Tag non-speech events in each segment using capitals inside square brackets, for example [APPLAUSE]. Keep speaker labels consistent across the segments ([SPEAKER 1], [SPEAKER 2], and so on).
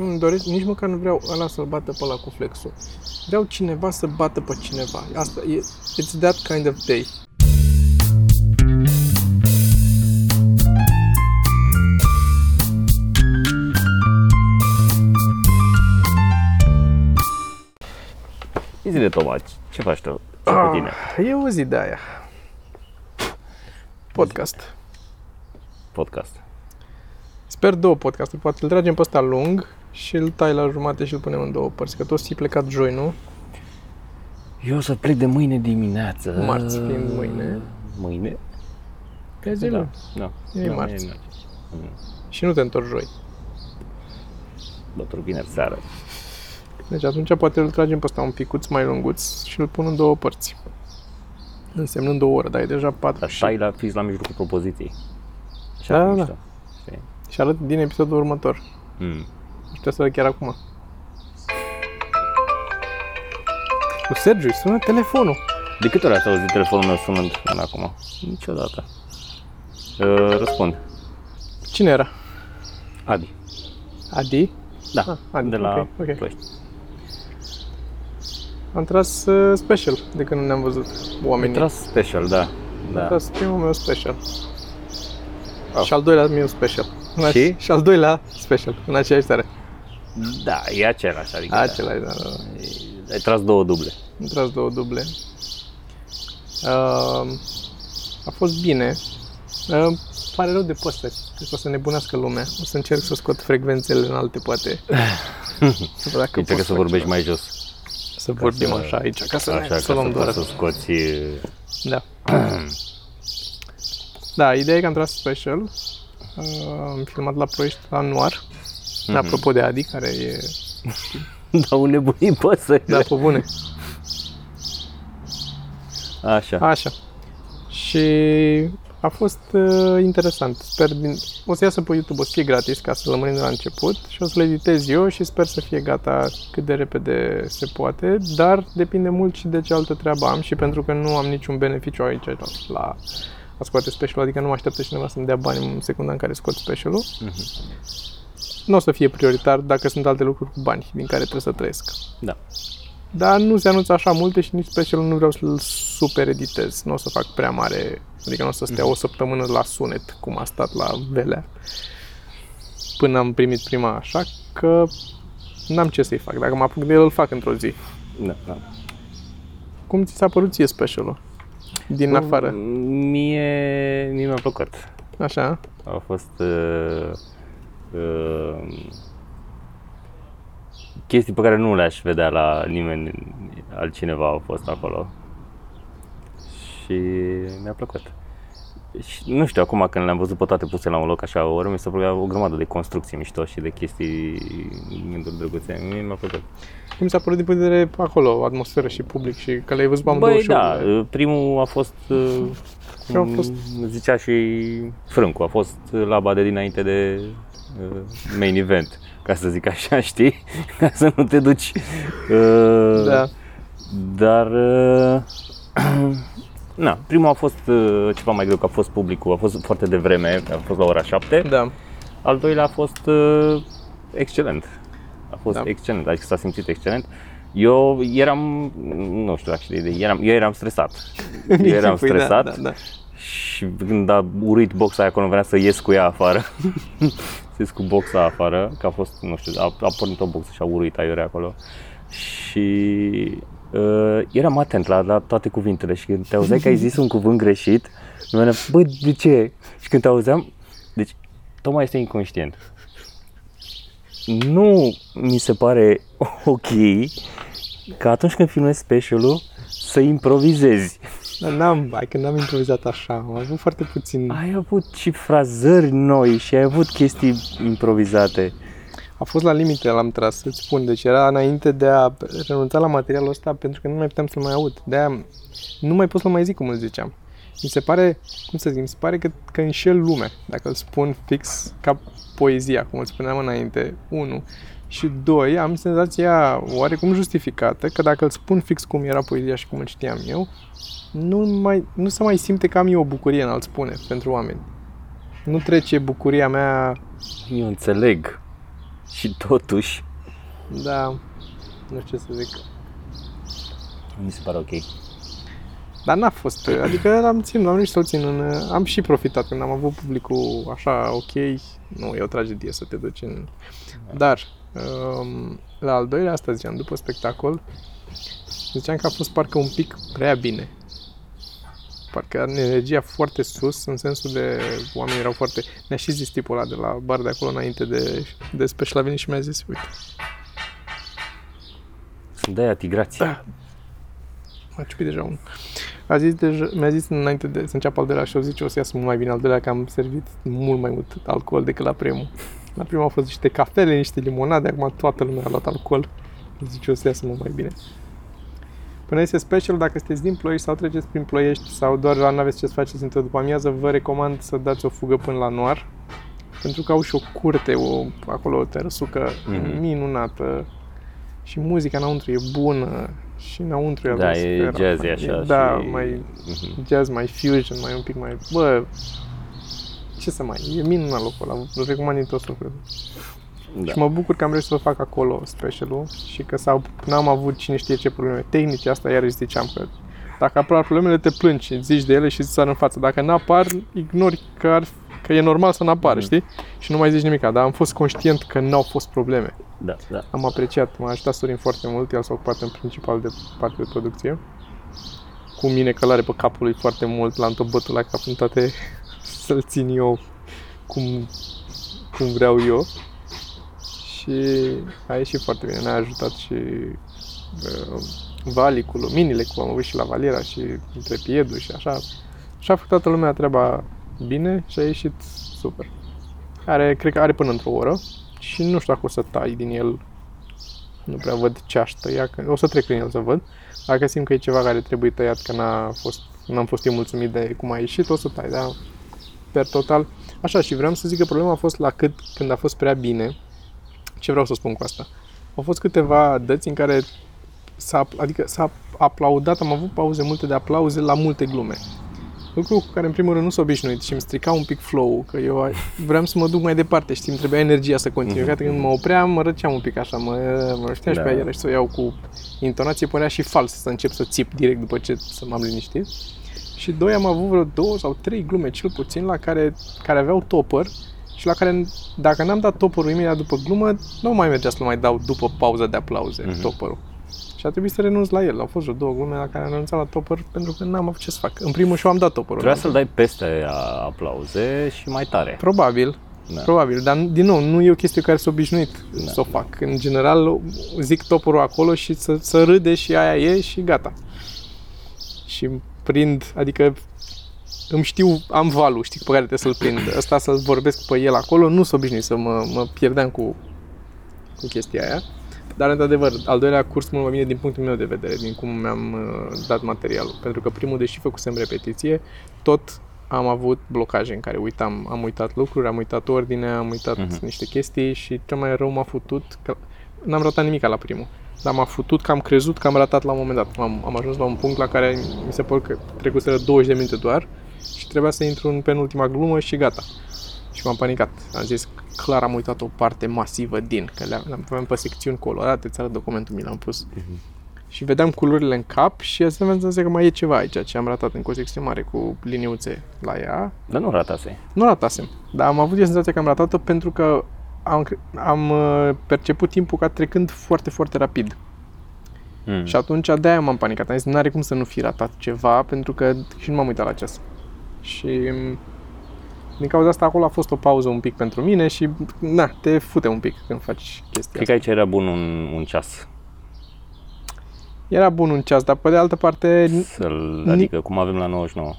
[SPEAKER 1] nu doresc, nici măcar nu vreau ăla să-l bată pe ăla cu flexul. Vreau cineva să bată pe cineva. Asta e, it's that kind of day.
[SPEAKER 2] Zile, Tomaș, ce faci tu? Ce cu tine?
[SPEAKER 1] Ah, e o zi de aia. Podcast.
[SPEAKER 2] Podcast.
[SPEAKER 1] Sper două podcasturi. Poate îl tragem pe ăsta lung și îl tai la jumate și îl punem în două părți. Că toți ți plecat joi, nu?
[SPEAKER 2] Eu o să plec de mâine dimineață.
[SPEAKER 1] Marți fiind mâine.
[SPEAKER 2] Mâine?
[SPEAKER 1] Pe zi,
[SPEAKER 2] Da.
[SPEAKER 1] nu.
[SPEAKER 2] Da.
[SPEAKER 1] E
[SPEAKER 2] da,
[SPEAKER 1] marți.
[SPEAKER 2] mâine e marți.
[SPEAKER 1] Și nu te întorci joi.
[SPEAKER 2] Bătru vineri seară.
[SPEAKER 1] Deci atunci poate îl tragem pe ăsta un picuț mai lunguț și îl pun în două părți. Însemnând două ore, dar e deja patru
[SPEAKER 2] Dar
[SPEAKER 1] și,
[SPEAKER 2] stai la fix la mijlocul propoziției. Așa
[SPEAKER 1] Da,
[SPEAKER 2] cum
[SPEAKER 1] da,
[SPEAKER 2] mișto. Știi?
[SPEAKER 1] și arăt din episodul următor.
[SPEAKER 2] Mm.
[SPEAKER 1] Și trebuie să arăt chiar acum. Cu Sergiu, îi sună telefonul.
[SPEAKER 2] De câte ori ați auzit telefonul meu sunând până acum? Niciodată. Uh, răspund.
[SPEAKER 1] Cine era?
[SPEAKER 2] Adi.
[SPEAKER 1] Adi?
[SPEAKER 2] Da,
[SPEAKER 1] Ah, Adi,
[SPEAKER 2] de la
[SPEAKER 1] ok, ok.
[SPEAKER 2] Ploiești.
[SPEAKER 1] Am tras uh, special de când nu ne-am văzut
[SPEAKER 2] Ai
[SPEAKER 1] oamenii.
[SPEAKER 2] tras special, da.
[SPEAKER 1] Am
[SPEAKER 2] da.
[SPEAKER 1] tras primul meu special.
[SPEAKER 2] Ah.
[SPEAKER 1] Și al doilea meu special. În ace-
[SPEAKER 2] Și?
[SPEAKER 1] și al doilea special, în aceeași seară.
[SPEAKER 2] Da, e același. Adică
[SPEAKER 1] Acela, da, da, da.
[SPEAKER 2] Ai tras două duble.
[SPEAKER 1] Am tras două duble. Uh, a fost bine. Uh, pare rău de păsări. Cred că o să nebunească lumea. O să încerc să scot frecvențele în alte, poate. [LAUGHS] Să văd dacă
[SPEAKER 2] Încercă
[SPEAKER 1] pot
[SPEAKER 2] să
[SPEAKER 1] fac
[SPEAKER 2] vorbești
[SPEAKER 1] ceva.
[SPEAKER 2] mai jos.
[SPEAKER 1] Să vorbim
[SPEAKER 2] să-
[SPEAKER 1] așa aici, ca să,
[SPEAKER 2] Așa
[SPEAKER 1] ne,
[SPEAKER 2] ca
[SPEAKER 1] să luăm
[SPEAKER 2] să
[SPEAKER 1] doar.
[SPEAKER 2] poți să scoți...
[SPEAKER 1] Da. [CLEARS THROAT] da, ideea e că am tras special. Uh, am filmat la Ploiești la Noir.
[SPEAKER 2] Mhm.
[SPEAKER 1] Apropo de Adi, care e... [LAUGHS]
[SPEAKER 2] Da, un nebunii păsări.
[SPEAKER 1] Da, pe bune.
[SPEAKER 2] Așa.
[SPEAKER 1] Așa. Și a fost uh, interesant. Sper din... O să iasă pe YouTube, o să fie gratis ca să lămurim de la început și o să le editez eu și sper să fie gata cât de repede se poate, dar depinde mult și de ce altă treabă am și pentru că nu am niciun beneficiu aici la a scoate special, adică nu mă așteaptă cineva să-mi dea bani în secunda în care scot specialul. Nu o să fie prioritar dacă sunt alte lucruri cu bani din care trebuie să trăiesc.
[SPEAKER 2] Da.
[SPEAKER 1] Dar nu se anunță așa multe și nici special nu vreau să-l super editez. Nu o să fac prea mare, adică nu o să stea o săptămână la sunet, cum a stat la Velea. Până am primit prima, așa că n-am ce să-i fac. Dacă mă apuc de el, îl fac într-o zi.
[SPEAKER 2] Da, da.
[SPEAKER 1] Cum ți s-a părut ție specialul? Din afară.
[SPEAKER 2] Mie, mie mi-a plăcut.
[SPEAKER 1] Așa?
[SPEAKER 2] A fost uh, uh, chestii pe care nu le-aș vedea la nimeni altcineva au fost acolo. Și mi-a plăcut. Și nu știu, acum când le-am văzut pe toate puse la un loc așa, ori mi s-a plăcut o grămadă de construcții mișto și de chestii gânduri drăguțe. Mie mi-a plăcut.
[SPEAKER 1] Cum ți-a părut din punct de vedere acolo, atmosferă și public și că le-ai văzut pe amândouă
[SPEAKER 2] Băi, da,
[SPEAKER 1] show-urile?
[SPEAKER 2] primul a fost, uh,
[SPEAKER 1] Și au
[SPEAKER 2] cum
[SPEAKER 1] fost-
[SPEAKER 2] zicea și Frâncu, a fost laba de dinainte de uh, main event, ca să zic așa, [LAUGHS] știi? Ca să nu te duci. Uh,
[SPEAKER 1] Da.
[SPEAKER 2] Dar, uh, [CLEARS THROAT] na, primul a fost uh, ceva mai greu, că a fost publicul, a fost foarte devreme, a fost la ora 7.
[SPEAKER 1] Da.
[SPEAKER 2] Al doilea a fost uh, excelent. A fost
[SPEAKER 1] Da.
[SPEAKER 2] excelent, adică s-a simțit excelent. Eu eram, nu știu dacă știi de idee, eram, eu eram stresat. Eu [LAUGHS] eram
[SPEAKER 1] Păi,
[SPEAKER 2] stresat
[SPEAKER 1] Da, da, da.
[SPEAKER 2] și când a urit boxa aia acolo, venea să ies cu ea afară. [LAUGHS] să ies cu boxa afară, că a fost, nu știu, a, a pornit o boxă și a urit aiurea acolo. Și uh, eram atent la, la toate cuvintele și când te auzeai că ai zis un [LAUGHS] cuvânt greșit, mi venea, bă, de ce? Și când te auzeam, deci, Toma este inconștient. Nu mi se pare [LAUGHS] ok că atunci când filmezi specialul să improvizezi.
[SPEAKER 1] Dar n-am, hai că n-am improvizat așa, am avut foarte puțin...
[SPEAKER 2] Ai avut și frazări noi și ai avut chestii improvizate.
[SPEAKER 1] A fost la limite, l-am tras, să-ți spun. Deci era înainte de a renunța la materialul ăsta pentru că nu mai puteam să-l mai aud. De-aia nu mai pot să-l mai zic cum îl ziceam. Mi se pare, cum să zic, mi se pare că, că înșel lumea dacă îl spun fix ca poezia, cum îl spuneam înainte, unu. Și doi, am senzația oarecum justificată că dacă îl spun fix cum era poezia și cum îl știam eu, nu, mai, nu se mai simte că am eu o bucurie în a-l spune pentru oameni. Nu trece bucuria mea
[SPEAKER 2] Eu înțeleg. și totuși
[SPEAKER 1] Da, nu știu ce să zic.
[SPEAKER 2] mi se pare ok.
[SPEAKER 1] Dar n-a fost, adică am ținut, am reușit să-l țin în, am și profitat când am avut publicul așa ok, nu, e o tragedie să te duci în... Dar, um, la al doilea, asta ziceam, după spectacol, ziceam că a fost parcă un pic prea bine. Parcă energia foarte sus, în sensul de oamenii erau foarte... Ne-a și zis tipul ăla de la bar de acolo înainte de, de special a venit și mi-a zis, uite,
[SPEAKER 2] Sunt de-aia tigrați.
[SPEAKER 1] Da. M-a ciupit deja unul. A zis deja, mi-a zis înainte de să înceapă al doilea și o zice o să iasă mult mai bine al doilea că am servit mult mai mult alcool decât la primul. La primul au fost niște cafele, niște limonade, acum toată lumea a luat alcool. Zice o să iasă mult mai bine. Până este special, dacă sunteți din Ploiești sau treceți prin Ploiești sau doar la n-aveți ce să faceți într-o după amiază, vă recomand să dați o fugă până la Noar. Pentru că au și o curte, o, acolo o terăsucă
[SPEAKER 2] Mhm.
[SPEAKER 1] minunată și muzica înăuntru e bună și înăuntru e
[SPEAKER 2] Da, e
[SPEAKER 1] atmosfera.
[SPEAKER 2] jazz așa
[SPEAKER 1] Da,
[SPEAKER 2] și...
[SPEAKER 1] mai
[SPEAKER 2] Mhm.
[SPEAKER 1] jazz, mai fusion, mai un pic mai... Bă, ce să mai... E minunat locul ăla, îl recomand din tot sufletul.
[SPEAKER 2] Da.
[SPEAKER 1] Și mă bucur că am reușit să fac acolo specialul și că s-au, n-am avut cine știe ce probleme tehnice, asta iarăși ziceam că dacă apar problemele, te plângi și zici de ele și îți sar în față. Dacă n-apar, ignori că, ar, că e normal să n-apară,
[SPEAKER 2] Mhm.
[SPEAKER 1] știi? Și nu mai zici nimic. Dar am fost conștient că n-au fost probleme.
[SPEAKER 2] Da, da.
[SPEAKER 1] Am apreciat, m-a ajutat Sorin foarte mult, el s-a ocupat în principal de partea de producție. Cu mine călare pe capul lui foarte mult, l-am tot bătut la cap în toate să-l țin eu cum, cum vreau eu. Și a ieșit foarte bine, ne-a ajutat și uh, Vali cu luminile, cu am avut și la Valiera și între piedul și așa. Și a făcut toată lumea treaba bine și a ieșit super. Are, cred că are până într-o oră și nu știu dacă o să tai din el. Nu prea văd ce aș tăia, că o să trec prin el să văd. Dacă simt că e ceva care trebuie tăiat, că n-a fost, n-am fost eu mulțumit de cum a ieșit, o să tai, da? Per total. Așa, și vreau să zic că problema a fost la cât, când a fost prea bine. Ce vreau să spun cu asta? Au fost câteva dăți în care s-a, adică s-a aplaudat, am avut pauze multe de aplauze la multe glume. Lucru cu care în primul rând nu s-a obișnuit și îmi strica un pic flow că eu vreau să mă duc mai departe, știi, îmi trebuia energia să continui.
[SPEAKER 2] Mhm.
[SPEAKER 1] Iată când mă opream, mă răceam un pic așa, mă, mă știam și
[SPEAKER 2] Da.
[SPEAKER 1] pe aia, și să o iau cu intonație, părea și fals să încep să țip direct după ce să m-am liniștit. Și doi am avut vreo două sau trei glume cel puțin la care, care aveau topper și la care dacă n-am dat topperul imediat după glumă, nu mai mergea să-l mai dau după pauza de aplauze,
[SPEAKER 2] Mhm.
[SPEAKER 1] topperul. Și a trebuit să renunț la el. Au fost vreo două glume la care am renunțat la topper pentru că n-am avut ce să fac. În primul show am dat topperul.
[SPEAKER 2] Trebuia să-l dai peste a- aplauze și mai tare.
[SPEAKER 1] Probabil,
[SPEAKER 2] Da.
[SPEAKER 1] probabil, dar din nou, nu e o chestie cu care sunt obișnuit
[SPEAKER 2] Da.
[SPEAKER 1] să o fac. În general, zic topperul acolo și să, să râde și aia e și gata. Și prind, adică îmi știu, am valul, știi, pe care trebuie să-l prind. Ăsta să-l vorbesc pe el acolo, nu sunt obișnuit să mă, mă pierdeam cu, cu chestia aia. Dar, într-adevăr, al doilea curs mult mai bine din punctul meu de vedere, din cum mi-am uh, dat materialul. Pentru că primul, deși făcusem repetiție, tot am avut blocaje în care uitam, am uitat lucruri, am uitat ordine, am uitat
[SPEAKER 2] Mhm.
[SPEAKER 1] uh-huh. niște chestii și cel mai rău m-a futut că n-am ratat nimic la primul. Dar m-a futut că am crezut că am ratat la un moment dat. Am, am ajuns la un punct la care mi se pare că trecuseră 20 de minute doar și trebuia să intru în penultima glumă și gata. Și m-am panicat. Am zis, clar am uitat o parte masivă din, că le aveam pe secțiuni colorate, ți arăt documentul, mi l-am pus. Și vedeam culorile în cap și asta mi-am zis că mai e ceva aici, ce am ratat în o secție mare cu liniuțe la ea.
[SPEAKER 2] Dar nu ratase.
[SPEAKER 1] Nu ratasem, dar am avut senzația că am ratat-o pentru că am, cre- am uh, perceput timpul ca trecând foarte, foarte rapid.
[SPEAKER 2] Mm.
[SPEAKER 1] Și atunci de-aia m-am panicat. Am zis, n-are cum să nu fi ratat ceva, pentru că și nu m-am uitat la ceas. Și m, din cauza asta acolo a fost o pauză un pic pentru mine și na, te fute un pic când faci chestia
[SPEAKER 2] Cred că aici era bun un, un ceas.
[SPEAKER 1] asta. Era bun un ceas, dar pe de altă parte,
[SPEAKER 2] Să-l,
[SPEAKER 1] Ni-
[SPEAKER 2] adică cum avem la 99.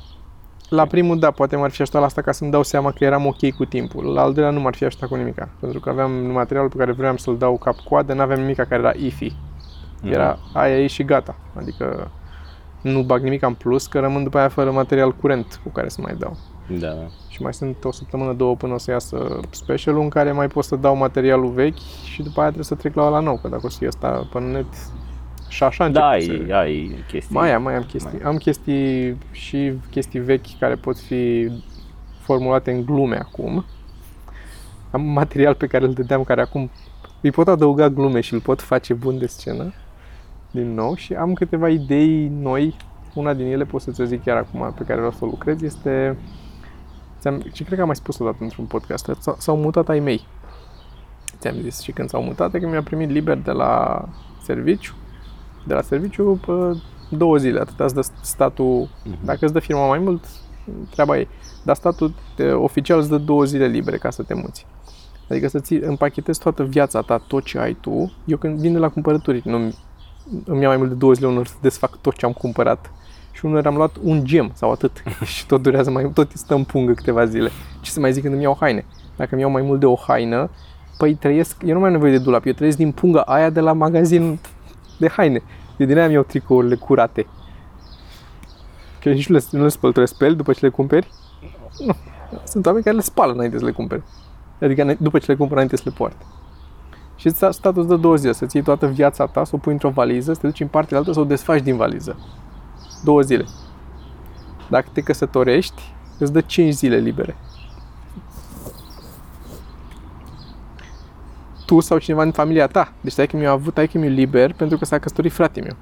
[SPEAKER 1] La primul da, poate m-ar fi ajutat la asta ca să-mi dau seama că eram ok cu timpul. La al doilea nu m-ar fi ajutat cu nimica, pentru că aveam materialul pe care vreau să-l dau cap-coadă, n-aveam nimica care era ifi. Era aia e și gata. Adică nu bag nimic în plus, că rămân după aia fără material curent cu care să mai dau.
[SPEAKER 2] Da, da.
[SPEAKER 1] Și mai sunt o săptămână, două până o să iasă specialul în care mai pot să dau materialul vechi și după aia trebuie să trec la ăla nou, că dacă o să fie ăsta pe net și așa încep
[SPEAKER 2] Da,
[SPEAKER 1] să-
[SPEAKER 2] ai, ai chestii.
[SPEAKER 1] Mai am, mai am chestii.
[SPEAKER 2] Mai.
[SPEAKER 1] Am chestii și chestii vechi care pot fi formulate în glume acum. Am material pe care îl dădeam, care acum îi pot adăuga glume și îl pot face bun de scenă din nou și am câteva idei noi. Una din ele pot să ți zic chiar acum pe care vreau să o lucrez este ți-am, și cred că am mai spus o dată într-un podcast, s- s-au mutat ai mei. Ți-am zis și când s-au mutat, că mi-a primit liber de la serviciu, de la serviciu pe două zile, atât îți dă statul, dacă îți dă firma mai mult, treaba ei. Dar statul te, oficial îți dă două zile libere ca să te muți. Adică să ți împachetezi toată viața ta, tot ce ai tu. Eu când vin de la cumpărături, nu îmi ia mai mult de două zile unor să desfac tot ce am cumpărat. Și unor am luat un gem sau atât. [LAUGHS] și tot durează mai tot stă în pungă câteva zile. Ce să mai zic când îmi iau haine? Dacă îmi iau mai mult de o haină, păi trăiesc, eu nu mai am nevoie de dulap, eu trăiesc din punga aia de la magazin de haine. Eu din aia îmi iau tricourile curate. Că nici nu le, nu le spăl, tu le speli după ce le cumperi? Nu. Sunt oameni care le spală înainte să le cumpere. Adică după ce le cumpără înainte să le poarte. Și sta- statul îți dă două zile, să-ți iei toată viața ta, să o pui într-o valiză, să te duci în partea altă, să o desfaci din valiză. Două zile. Dacă te căsătorești, îți dă 5 zile libere. Tu sau cineva din familia ta. Deci taică mi-a avut taică mi liber pentru că s-a căsătorit frate meu.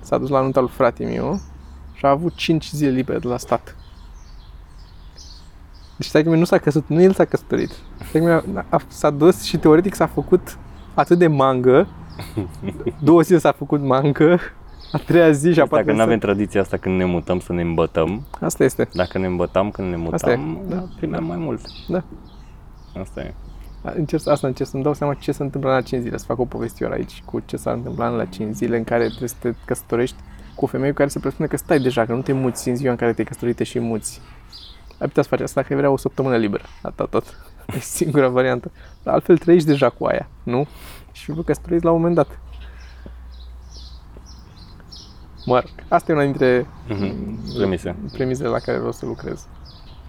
[SPEAKER 1] S-a dus la nunta lui frate meu și a avut 5 zile libere de la stat. Deci taică nu s-a căsătorit, nu el s-a căsătorit. Taică s-a dus și teoretic s-a făcut atât de mangă, [LAUGHS] două zile s-a făcut mangă, a treia zi și a
[SPEAKER 2] Deci
[SPEAKER 1] patra
[SPEAKER 2] dacă nu
[SPEAKER 1] zi
[SPEAKER 2] avem tradiția asta când ne mutăm să ne îmbătăm,
[SPEAKER 1] să- Asta este,
[SPEAKER 2] dacă ne îmbătam când ne
[SPEAKER 1] Asta e,
[SPEAKER 2] mutam,
[SPEAKER 1] da.
[SPEAKER 2] da. primeam mai mult.
[SPEAKER 1] da.
[SPEAKER 2] Asta e.
[SPEAKER 1] Încerc, asta încerc să-mi dau seama ce se întâmplă la 5 zile, să fac o povestioară aici cu ce s-a întâmplat la 5 zile în care trebuie să te căsătorești cu o femeie cu care se presupune că stai deja, că nu te muți în ziua în care te-ai căsătorit te și muți. Ai putea să faci asta dacă ai vrea o săptămână liberă. Atât tot. [LAUGHS] E singura variantă. Dar altfel trăiești deja cu aia, nu? Și vă căsătoriți la un moment dat. Mă rog, asta e una dintre
[SPEAKER 2] Mhm. Premise.
[SPEAKER 1] premizele la care vreau să lucrez.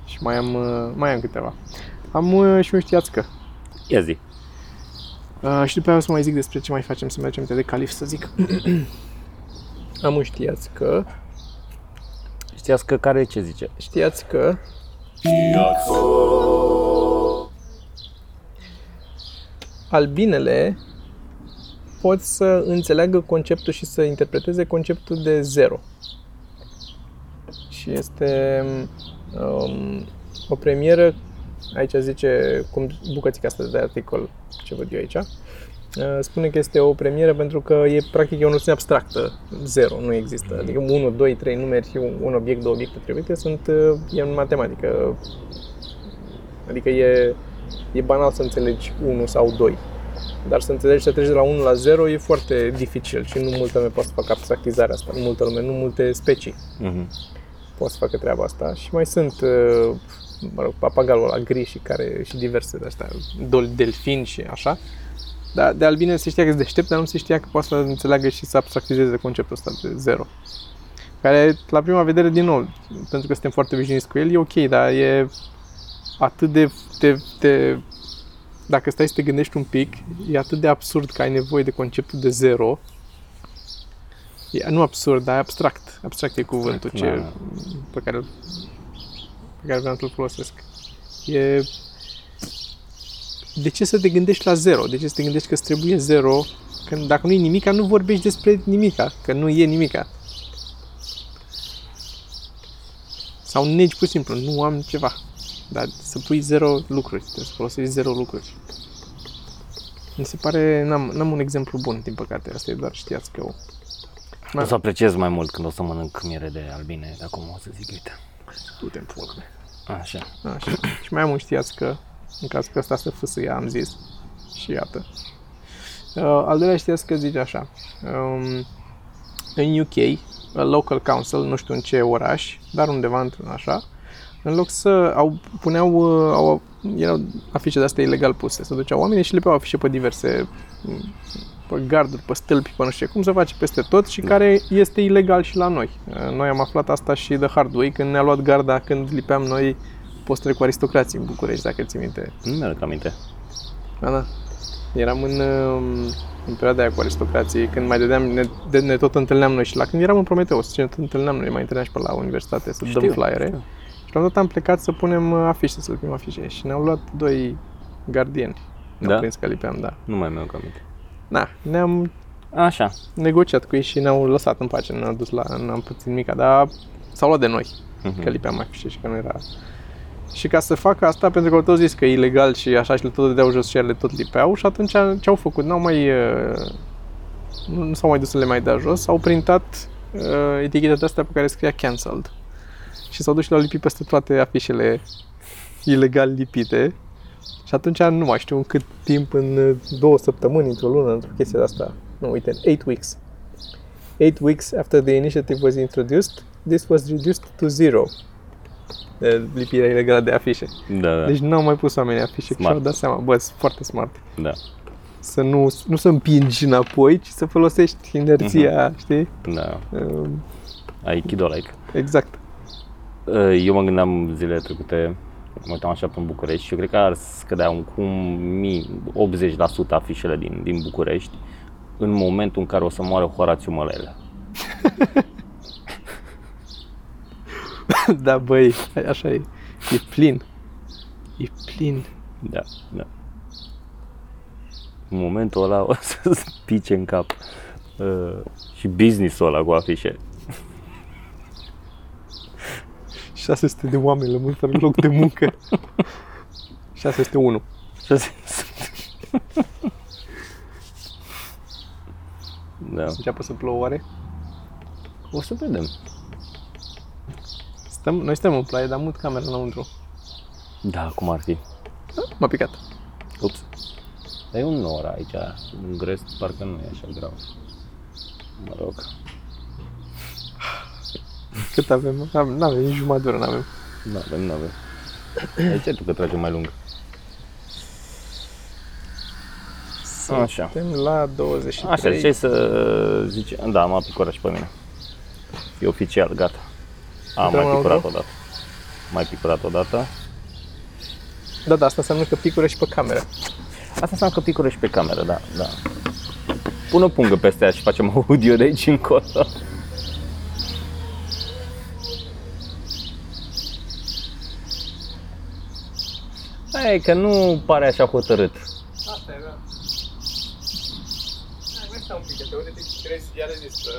[SPEAKER 1] Și mai am, uh, mai am câteva. Am uh, și un știați-că.
[SPEAKER 2] Ia zi.
[SPEAKER 1] Uh, și după aia o să mai zic despre ce mai facem, să mergem de calif, să zic. [CLEARS THROAT] Am un știați că,
[SPEAKER 2] Știați că care ce zice?
[SPEAKER 1] știați că albinele pot să înțeleagă conceptul și să interpreteze conceptul de zero. Și este um, o premieră, aici zice, cum bucățica asta de articol, ce văd eu aici, uh, spune că este o premieră pentru că e practic e o noțiune abstractă, zero, nu există. Adică 1, 2, 3 numeri, un obiect, două obiecte trebuite, sunt, uh, e în matematică. Adică e, e banal să înțelegi 1 sau 2. Dar să înțelegi să treci de la 1 la 0 e foarte dificil și nu multă lume poate să facă abstractizarea asta. Nu multă lume, nu multe specii
[SPEAKER 2] Mhm.
[SPEAKER 1] pot să facă treaba asta. Și mai sunt, uh, mă rog, papagalul ăla gri și, care, și diverse de astea, dol- delfini și așa. Dar de albine se știa că sunt deștept, dar nu se știa că poate să înțeleagă și să abstractizeze conceptul ăsta de zero. Care, la prima vedere, din nou, pentru că suntem foarte obișnuiți cu el, e ok, dar e atât de, te, te, dacă stai să te gândești un pic, e atât de absurd că ai nevoie de conceptul de zero. E, nu absurd, dar abstract. Abstract e cuvântul ce,
[SPEAKER 2] da.
[SPEAKER 1] pe care, pe care vreau să-l folosesc. E... De ce să te gândești la zero? De ce să te gândești că îți trebuie zero? Când dacă nu e nimica, nu vorbești despre nimica, că nu e nimica. Sau negi pur și simplu, nu am ceva. Dar să pui zero lucruri, trebuie să folosești zero lucruri. Mi se pare, n-am, n-am un exemplu bun, din păcate, asta e doar știați că eu.
[SPEAKER 2] O să apreciez mai mult când o să mănânc miere de albine, de acum o să zic, uite.
[SPEAKER 1] Du-te în pula mea.
[SPEAKER 2] Așa.
[SPEAKER 1] Așa. [CLEARS THROAT] Și mai am un știați că, în caz că ăsta să fâsâia, am zis. Și iată. Uh, al doilea știați că zice așa. Um, în UK, a local council, nu știu în ce oraș, dar undeva într-un așa, în loc să au, puneau, uh, au, erau afișe de astea ilegal puse, să duceau oamenii și lepeau afișe pe diverse m, pe garduri, pe stâlpi, pe nu știu ce, cum se face peste tot și care este ilegal și la noi. Uh, Noi am aflat asta și de Hard Way când ne-a luat garda când lipeam noi postele cu aristocrații în București, dacă ți minte.
[SPEAKER 2] Nu mi-aduc aminte.
[SPEAKER 1] Da, da. Eram în, um, în perioada aia cu aristocrații, când mai dădeam, ne, de, ne tot întâlneam noi și la când eram în Prometeus, ce ne tot întâlneam noi, mai întâlneam și pe la universitate să dăm flyere.
[SPEAKER 2] știu.
[SPEAKER 1] Și la un dat am plecat să punem uh, afișe, să lăpim afișe și ne-au luat doi gardieni Ne-au
[SPEAKER 2] Da?
[SPEAKER 1] prins că lipeam, da.
[SPEAKER 2] Nu mai mi-am aminte.
[SPEAKER 1] Da, ne-am
[SPEAKER 2] Așa.
[SPEAKER 1] negociat cu ei și ne-au lăsat în pace, ne-au dus la, n-am puțin mica, dar s-au luat de noi,
[SPEAKER 2] Mhm.
[SPEAKER 1] că lipeam afișe și că nu era... Și ca să facă asta, pentru că au tot zis că e ilegal și așa și le tot dădeau jos și ele tot lipeau și atunci ce au făcut? N-au mai... uh, Nu, nu s-au mai dus să le mai dea jos, au printat uh, eticheta de astea pe care scria cancelled. Și s-au dus și le-au lipit peste toate afișele ilegal lipite. Și atunci nu mai știu în cât timp, în uh, două săptămâni, într-o lună, într-o chestie de asta. Nu, uite, 8 weeks. 8 weeks after the initiative was introduced, this was reduced to zero. De lipirea ilegală de afișe.
[SPEAKER 2] Da, da.
[SPEAKER 1] Deci n-au mai pus oamenii afișe și
[SPEAKER 2] Smart.
[SPEAKER 1] și-au dat seama, bă, sunt foarte smart.
[SPEAKER 2] da.
[SPEAKER 1] Să nu, nu să împingi înapoi, ci să folosești inerția, știi?
[SPEAKER 2] Da.
[SPEAKER 1] Um,
[SPEAKER 2] Aikido like.
[SPEAKER 1] Exact.
[SPEAKER 2] Uh, Eu mă gândeam zilele trecute, mă uitam așa pe București și eu cred că ar scădea un cum mi- 80% afișele din, din București în momentul în care o să moară Horațiu Mălelea. [LAUGHS]
[SPEAKER 1] da, băi, așa e. E plin. E plin.
[SPEAKER 2] Da, da. În momentul ăla o să [LAUGHS] pice în cap uh, și business-ul ăla cu afișe.
[SPEAKER 1] 600 de oameni lământ fără loc de muncă. 601.
[SPEAKER 2] Și asta- da.
[SPEAKER 1] Să înceapă să plouă oare?
[SPEAKER 2] O să vedem.
[SPEAKER 1] Stăm, noi stăm în ploaie, dar mult camera înăuntru.
[SPEAKER 2] Da, cum ar fi.
[SPEAKER 1] M-a picat.
[SPEAKER 2] Ups. Dar e un nor aici, în grest, parcă nu e așa grav. Mă rog.
[SPEAKER 1] Cât avem? Am- N-avem, nici jumătate de oră n-avem.
[SPEAKER 2] Nu avem, nu avem. Aici e tu că trage mai lung. Așa.
[SPEAKER 1] Suntem la 23.
[SPEAKER 2] Așa, ziceai să zice, da, m-a picurat și pe mine. E oficial, gata. Am
[SPEAKER 1] Intrăm
[SPEAKER 2] mai
[SPEAKER 1] în
[SPEAKER 2] picurat
[SPEAKER 1] auto?
[SPEAKER 2] odată. Mai picurat odată.
[SPEAKER 1] Da, da, asta înseamnă că picură și pe cameră.
[SPEAKER 2] Asta înseamnă că picură și pe cameră, da, da. Pun o pungă peste ea și facem [LAUGHS] audio de aici încolo. Hai că nu pare așa hotărât.
[SPEAKER 1] Asta e, da. Hai, mai stai un pic, că teoretic trebuie să iară zis să...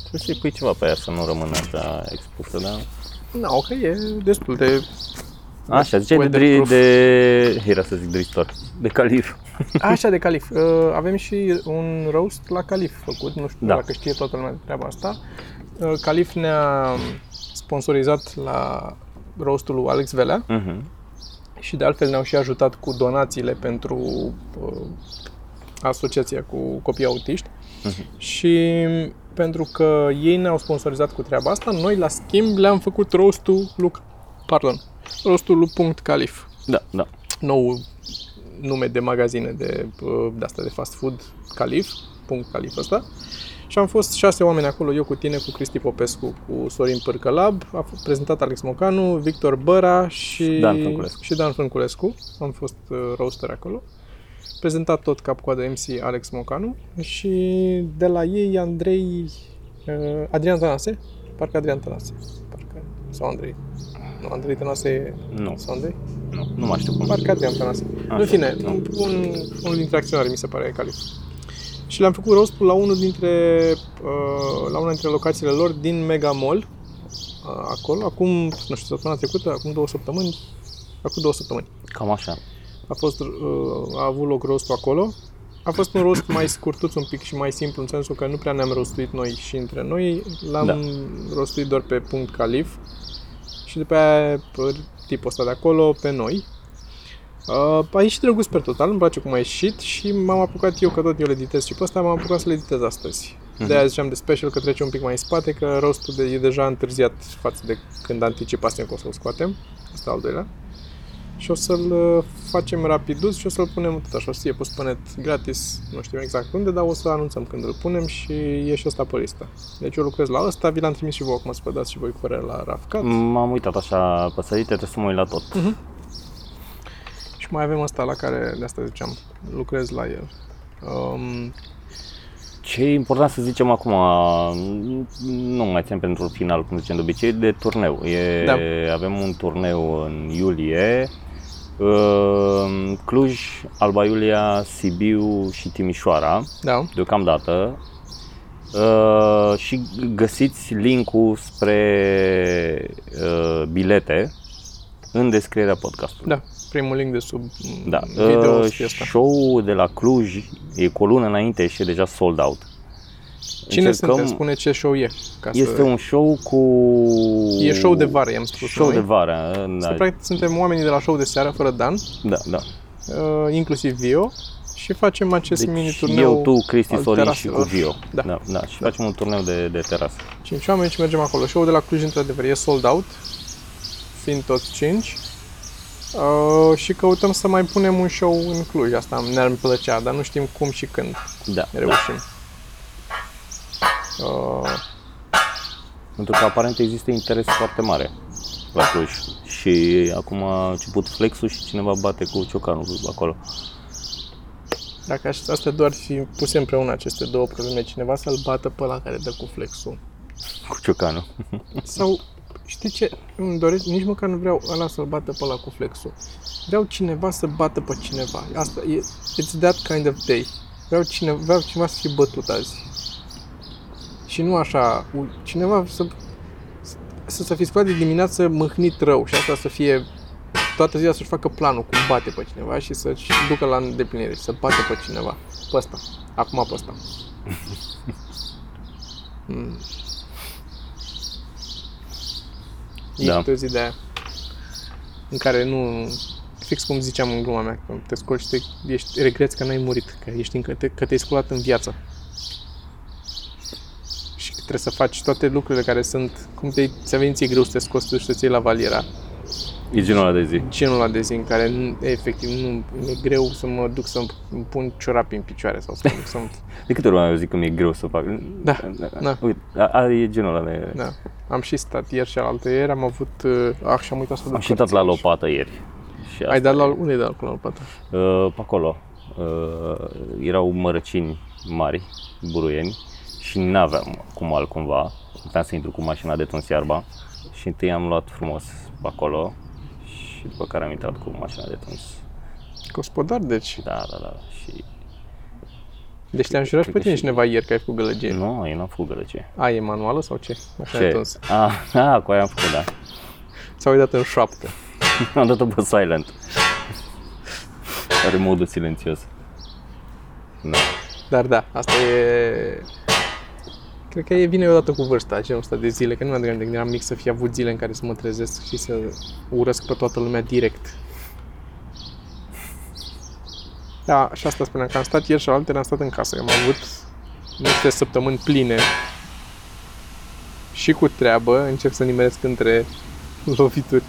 [SPEAKER 2] Trebuie să-i pui ceva pe ea să nu rămână așa expusă, da?
[SPEAKER 1] Nu, că e destul de...
[SPEAKER 2] Așa, ziceai de, dri,
[SPEAKER 1] Weatherproof.
[SPEAKER 2] de, era să zic dristor, de calif. [LAUGHS]
[SPEAKER 1] Așa, de calif. Uh, avem și un roast la calif făcut, nu știu
[SPEAKER 2] Da.
[SPEAKER 1] dacă știe toată lumea de treaba asta. Uh, calif ne-a sponsorizat la roastul lui Alex Velea
[SPEAKER 2] Mhm.
[SPEAKER 1] și de altfel ne-au și ajutat cu donațiile pentru uh, asociația cu copii autiști. Și pentru că ei ne-au sponsorizat cu treaba asta, noi la schimb le-am făcut roastul lui, pardon, roastul lui Punct Calif.
[SPEAKER 2] Da, da.
[SPEAKER 1] nou nume de magazine de, uh, de asta de fast food, Calif, punct Calif ăsta. Și am fost șase oameni acolo, eu cu tine, cu Cristi Popescu, cu Sorin Pârcălab, a fost prezentat Alex Mocanu, Victor Băra și
[SPEAKER 2] Dan Frânculescu.
[SPEAKER 1] Și Dan Frânculescu. Am fost uh, roaster acolo. Prezentat tot cap-coadă MC Alex Mocanu și de la ei Andrei, uh, Adrian Tănase, parcă Adrian Tănase, parcă, sau Andrei. Nu, Andrei Tănase e,
[SPEAKER 2] Nu,
[SPEAKER 1] sau Andrei?
[SPEAKER 2] nu, nu mai știu cum.
[SPEAKER 1] Parcă Adrian Tănase.
[SPEAKER 2] Așa,
[SPEAKER 1] În fine,
[SPEAKER 2] nu.
[SPEAKER 1] un, un, unul dintre acționari mi se pare Calif. Și le-am făcut rostul la unul dintre, uh, la una dintre locațiile lor din Mega Mall, uh, acolo, acum, nu știu, săptămâna trecută, acum două săptămâni, acum două săptămâni.
[SPEAKER 2] Cam așa.
[SPEAKER 1] A fost, uh, a avut loc rostul acolo. A fost un rost mai scurtuț un pic și mai simplu, în sensul că nu prea ne-am rostuit noi și între noi. L-am
[SPEAKER 2] Da.
[SPEAKER 1] rostuit doar pe punct calif și după aia pe tipul ăsta de acolo pe noi. Uh, a ieșit drăguț pe total, îmi place cum a ieșit și m-am apucat eu, că tot eu le editez și pe ăsta, m-am apucat să le editez astăzi.
[SPEAKER 2] Mhm.
[SPEAKER 1] De aia ziceam de special că trece un pic mai în spate, că rostul de, e deja întârziat față de când anticipasem că o să-l scoatem. Asta al doilea. Și o să-l uh, facem rapidus și o să-l punem tot așa, o să fie pus pe net gratis, nu știu exact unde, dar o să anunțăm când îl punem și e și ăsta pe listă. Deci eu lucrez la ăsta, vi l-am trimis și vouă, acum să vă dați și voi cu părere la Rafcat.
[SPEAKER 2] M-am uitat așa pe sărite, trebuie să mă uit la tot.
[SPEAKER 1] Și mai avem ăsta la care, de asta ziceam, lucrez la el. Um,
[SPEAKER 2] Ce e important să zicem acum, nu mai țin pentru final, cum zicem de obicei, de turneu. E,
[SPEAKER 1] Da.
[SPEAKER 2] Avem un turneu în iulie Uh, Cluj, Alba Iulia, Sibiu și Timișoara,
[SPEAKER 1] Da.
[SPEAKER 2] deocamdată. Uh, și găsiți linkul spre uh, bilete în descrierea podcastului.
[SPEAKER 1] Da. Primul link de sub
[SPEAKER 2] Da.
[SPEAKER 1] video o
[SPEAKER 2] Uh,
[SPEAKER 1] să fie asta.
[SPEAKER 2] show de la Cluj e cu o lună înainte și e deja sold out.
[SPEAKER 1] Cine
[SPEAKER 2] Încercăm-
[SPEAKER 1] sunteți? Spune ce show e. Ca
[SPEAKER 2] Este
[SPEAKER 1] să...
[SPEAKER 2] un show cu...
[SPEAKER 1] E show de vară, i-am spus
[SPEAKER 2] Show
[SPEAKER 1] noi.
[SPEAKER 2] de vară.
[SPEAKER 1] Să,
[SPEAKER 2] Da,
[SPEAKER 1] practic, suntem oamenii de la show de seară, fără Dan,
[SPEAKER 2] da. da.
[SPEAKER 1] uh, inclusiv Vio, și facem acest
[SPEAKER 2] Deci
[SPEAKER 1] mini-turneu
[SPEAKER 2] eu, tu, Cristi,
[SPEAKER 1] al
[SPEAKER 2] Sorin și cu
[SPEAKER 1] teraselor.
[SPEAKER 2] Vio.
[SPEAKER 1] Da.
[SPEAKER 2] da, da. Și facem un turneu de, de terasă.
[SPEAKER 1] 5 oameni și mergem acolo. Show-ul de la Cluj, într-adevăr, e sold out, fiind toți 5. Uh, și căutăm să mai punem un show în Cluj, asta ne-ar plăcea, dar nu știm cum și când
[SPEAKER 2] Da, da.
[SPEAKER 1] reușim. Uh,
[SPEAKER 2] Pentru că aparent există interes foarte mare la Cluj. Și acum a început flexul și cineva bate cu ciocanul acolo.
[SPEAKER 1] dacă aș- astea doar fi puse împreună aceste două probleme, cineva să-l bată pe ăla care dă cu flexul.
[SPEAKER 2] Cu ciocanul.
[SPEAKER 1] Sau, știi ce, îmi doresc, nici măcar nu vreau ăla să-l bată pe ăla cu flexul. Vreau cineva să bată pe cineva. Asta e, it's that kind of day. Vreau, cine, vreau cineva să fie bătut azi. Și nu așa, u- cineva să, să, să fi sculat de dimineață mâhnit rău și asta să fie toată ziua să-și facă planul cum bate pe cineva și să-și ducă la îndeplinire și să bate pe cineva. Pe ăsta. Acum pe ăsta. [LAUGHS] Mm. E
[SPEAKER 2] Da.
[SPEAKER 1] da. o zi de aia în care nu, fix cum ziceam în gluma mea, că te scoli și te, ești, regreți că n-ai murit, că, ești încă, te, că te-ai sculat în viață. Și că trebuie să faci toate lucrurile care sunt, cum te ți-a venit ție greu să te scoți tu și să-ți iei la valiera.
[SPEAKER 2] E genul ăla de zi.
[SPEAKER 1] Genul ăla de zi în care nu, efectiv nu, e greu să mă duc să-mi pun ciorapi în picioare sau să, [LAUGHS] să
[SPEAKER 2] De câte ori eu zic că mi-e greu să fac?
[SPEAKER 1] Da, da.
[SPEAKER 2] Uite, a, a, e genul ăla de...
[SPEAKER 1] Da. Am și stat ieri și alaltă ieri, am avut... Uh, ah, și am uitat să duc
[SPEAKER 2] Am și dat la
[SPEAKER 1] cărți.
[SPEAKER 2] lopată ieri. Și
[SPEAKER 1] Ai
[SPEAKER 2] asta
[SPEAKER 1] dat la...
[SPEAKER 2] e.
[SPEAKER 1] Unde ai dat la lopată?
[SPEAKER 2] Uh, pe acolo. Uh, erau mărăcini mari, buruieni și n-aveam cum altcumva. Puteam să intru cu mașina de tuns iarba și întâi am luat frumos pe acolo și după care am intrat cu mașina de tuns.
[SPEAKER 1] Gospodar, deci.
[SPEAKER 2] Da, da, da. Și
[SPEAKER 1] Deci te-am jurat și pe
[SPEAKER 2] Cred că
[SPEAKER 1] tine
[SPEAKER 2] și-
[SPEAKER 1] cineva ieri că ai făcut gălăgie.
[SPEAKER 2] nu, eu n-am făcut gălăgie.
[SPEAKER 1] A, e manuală sau ce? Așa
[SPEAKER 2] Ce?
[SPEAKER 1] ai tuns.
[SPEAKER 2] Ah, [LAUGHS] ah, cu aia am făcut, da.
[SPEAKER 1] Sau ai dat în șoaptă. [LAUGHS]
[SPEAKER 2] am dat-o pe silent. Are modul silențios. Da.
[SPEAKER 1] Dar da, asta e... Cred că e vine odată cu vârsta, genul ăsta de zile, că nu mi-am de când eram mic să fi avut zile în care să mă trezesc și să urăsc pe toată lumea direct. Da, și asta spuneam, că am stat ieri și alaltă am stat în casă, am avut niște săptămâni pline și cu treabă, încep să nimeresc între lovituri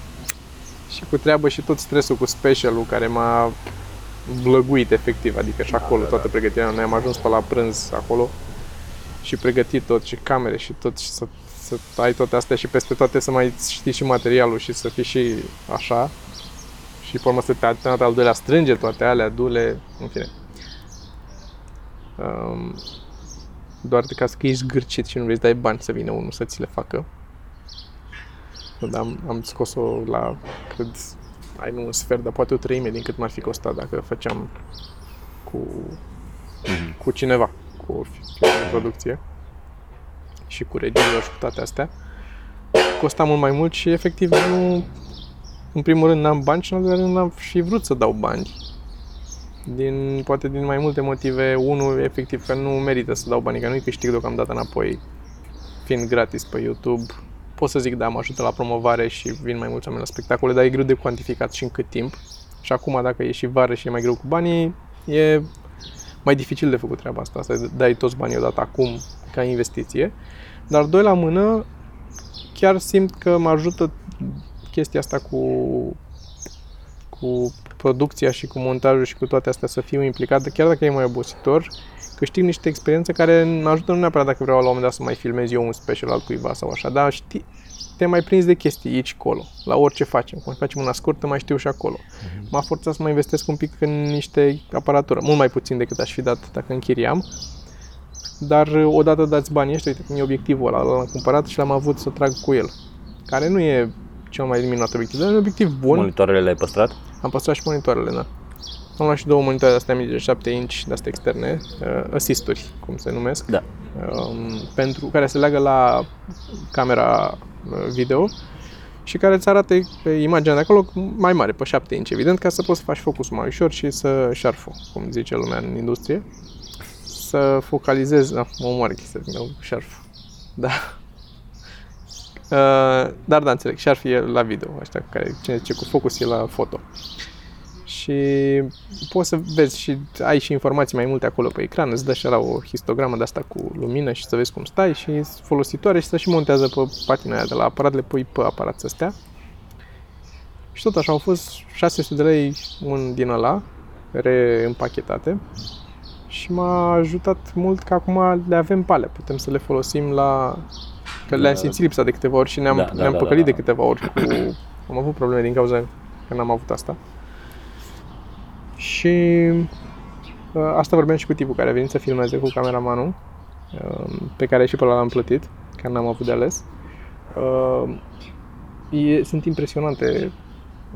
[SPEAKER 1] și cu treabă și tot stresul cu specialul care m-a vlăguit efectiv, adică și acolo toată pregătirea. Noi am ajuns pe la prânz acolo și pregătit tot și camere și tot și să, să ai toate astea și peste toate să mai știi și materialul și să fii și așa și pe urmă să te alternat al doilea strânge toate alea, dule, în fine. Um, doar de caz că ești zgârcit și nu vrei să dai bani să vină unul să ți le facă. Dar am, am scos-o la, cred, ai nu un sfert, dar poate o treime din cât m-ar fi costat dacă făceam cu, cu cineva, cu o firmă de producție și cu regizor și cu toate astea. Costa mult mai mult și efectiv nu, în primul rând n-am bani și în al doilea rând n-am și vrut să dau bani. Din, poate din mai multe motive. Unul, efectiv, că nu merită să dau banii, că nu-i câștig deocamdată înapoi, fiind gratis pe YouTube. Pot să zic, da, mă ajută la promovare și vin mai mulți oameni la spectacole, dar e greu de cuantificat și în cât timp. Și acum, dacă e și vară și e mai greu cu banii, e mai dificil de făcut treaba asta, să dai toți banii odată acum ca investiție. Dar doi la mână, chiar simt că mă ajută chestia asta cu cu producția și cu montajul și cu toate astea să fiu implicat, chiar dacă e mai obositor, câștig niște experiențe care mă ajută nu neapărat dacă vreau la un moment dat să mai filmez eu un special al cuiva sau așa, dar știi, te mai prins de chestii aici, colo, la orice facem. Cum facem una scurtă, mai știu și acolo. M-a forțat să mai investesc un pic în niște aparatură, mult mai puțin decât aș fi dat dacă închiriam. Dar odată dați banii ăștia, uite cum e obiectivul ăla, l-am cumpărat și l-am avut să trag cu el. Care nu e cel mai minunat obiectiv, dar e un obiectiv bun.
[SPEAKER 2] Monitoarele le-ai păstrat?
[SPEAKER 1] Am păstrat și monitoarele, da. Am luat și două monitoare de astea mici de 7 inch, de astea externe, uh, assisturi, cum se numesc,
[SPEAKER 2] Da.
[SPEAKER 1] um, pentru care se leagă la camera uh, video și care îți arată pe imaginea de acolo mai mare, pe 7 inch, evident, ca să poți să faci focusul mai ușor și să șarful, cum zice lumea în industrie. Să focalizezi, da, mă omoară chestia din nou, șarf. Da. Uh, dar da, înțeleg, șarf e la video, ăștia cu care, cine zice cu focus e la foto. Și poți să vezi și ai și informații mai multe acolo pe ecran, îți dă și la o histogramă de asta cu lumină și să vezi cum stai și e folositoare și să și montează pe patina aia de la aparat, le pui pe aparat să stea. Și tot așa au fost 600 de lei un din ăla, reîmpachetate și m-a ajutat mult că acum le avem pe alea, putem să le folosim la... Că le-am
[SPEAKER 2] Da.
[SPEAKER 1] simțit lipsa de câteva ori și ne-am,
[SPEAKER 2] Da, da,
[SPEAKER 1] ne-am
[SPEAKER 2] da,
[SPEAKER 1] păcălit
[SPEAKER 2] da,
[SPEAKER 1] de câteva ori cu... Am avut probleme din cauza că n-am avut asta. Și uh, asta vorbeam și cu tipul care a venit să filmeze cu cameramanul, uh, pe care și pe ăla l-am plătit, că n-am avut de ales. Uh, e, sunt impresionante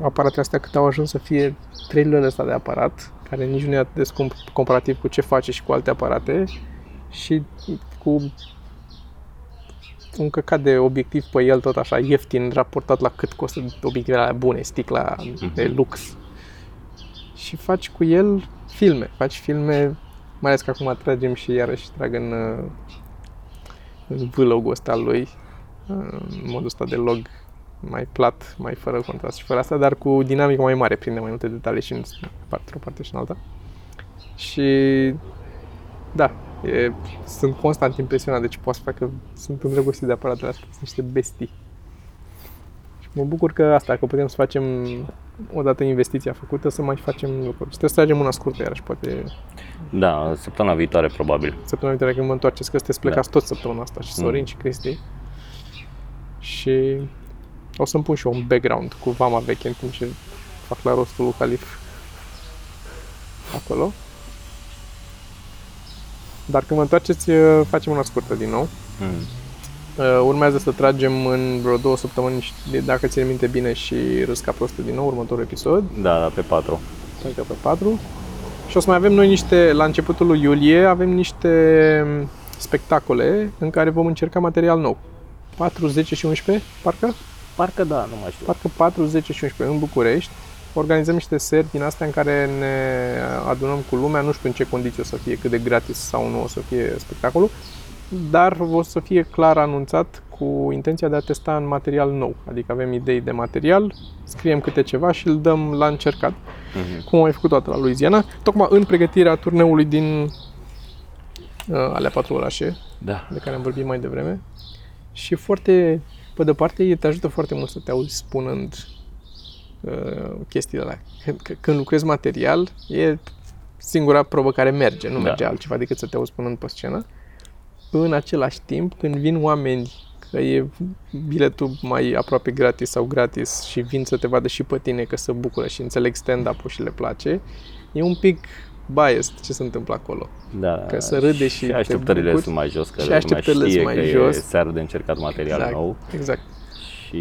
[SPEAKER 1] aparatele astea cât au ajuns să fie 3 lei ăsta de aparat, care nici nu e atât de scump comparativ cu ce face și cu alte aparate și cu un căcat de obiectiv pe el tot așa ieftin raportat la cât costă obiectivele alea bune, sticla de lux. Și faci cu el filme, faci filme, mai ales că acum tragem și iarăși trag în, uh, în vlogul ăsta al lui, uh, în modul ăsta de log mai plat, mai fără contrast și fără asta, dar cu dinamică mai mare, prinde mai multe detalii și în parte, o parte și în alta. Și da, e, sunt constant impresionat de ce poate să facă, sunt îndrăgostit de aparatele astea, sunt niște bestii. Și mă bucur că asta, că putem să facem odată investiția făcută, să mai facem lucruri. Și trebuie să tragem una scurtă iarăși, poate
[SPEAKER 2] Da, săptămâna viitoare probabil.
[SPEAKER 1] săptămâna viitoare când mă întoarceți, că sunteți plecați tot săptămâna asta și Sorin și Cristi. Și o să-mi pun și eu un background cu vama veche în timp ce fac la rostul lui Calif acolo. Dar când mă întoarceți, eh, facem una scurtă din nou.
[SPEAKER 2] Mm.
[SPEAKER 1] Uh, urmează să tragem în vreo două săptămâni, și, dacă țin minte bine, și râs ca prostă din nou, următorul episod,
[SPEAKER 2] Da, da, pe 4.
[SPEAKER 1] adică pe 4. Și o să mai avem noi niște, la începutul lui iulie, avem niște mm, spectacole în care vom încerca material nou. 4, 10 și 11, parcă?
[SPEAKER 2] Parcă da, nu mai știu.
[SPEAKER 1] Parcă 4, 10 și 11 în București. Organizăm niște seri din astea în care ne adunăm cu lumea, nu știu în ce condiții o să fie, cât de gratis sau nu o să fie spectacolul, dar o să fie clar anunțat cu intenția de a testa în material nou. Adică avem idei de material, scriem câte ceva și îl dăm la încercat,
[SPEAKER 2] Mhm.
[SPEAKER 1] cum am mai făcut toată la Louisiana, tocmai în pregătirea turneului din uh, alea patru orașe,
[SPEAKER 2] Da.
[SPEAKER 1] de care am vorbit mai devreme. Și foarte, pe de parte, e- te ajută foarte mult să te auzi spunând uh, chestiile alea. Când, că- când lucrezi material, e singura probă care merge, nu
[SPEAKER 2] Da.
[SPEAKER 1] merge altceva decât să te auzi spunând pe scenă. În același timp, când vin oameni, că e biletul mai aproape gratis sau gratis și vin să te vadă și pe tine că se bucură și înțeleg stand-up-ul și le place, e un pic biased ce se întâmplă acolo.
[SPEAKER 2] Da,
[SPEAKER 1] Că să râde și
[SPEAKER 2] și
[SPEAKER 1] te
[SPEAKER 2] așteptările
[SPEAKER 1] bucuri.
[SPEAKER 2] sunt mai jos, că
[SPEAKER 1] Și
[SPEAKER 2] lumea
[SPEAKER 1] așteptările
[SPEAKER 2] știe
[SPEAKER 1] sunt mai
[SPEAKER 2] că
[SPEAKER 1] jos.
[SPEAKER 2] e seară de încercat material
[SPEAKER 1] exact,
[SPEAKER 2] nou
[SPEAKER 1] exact.
[SPEAKER 2] și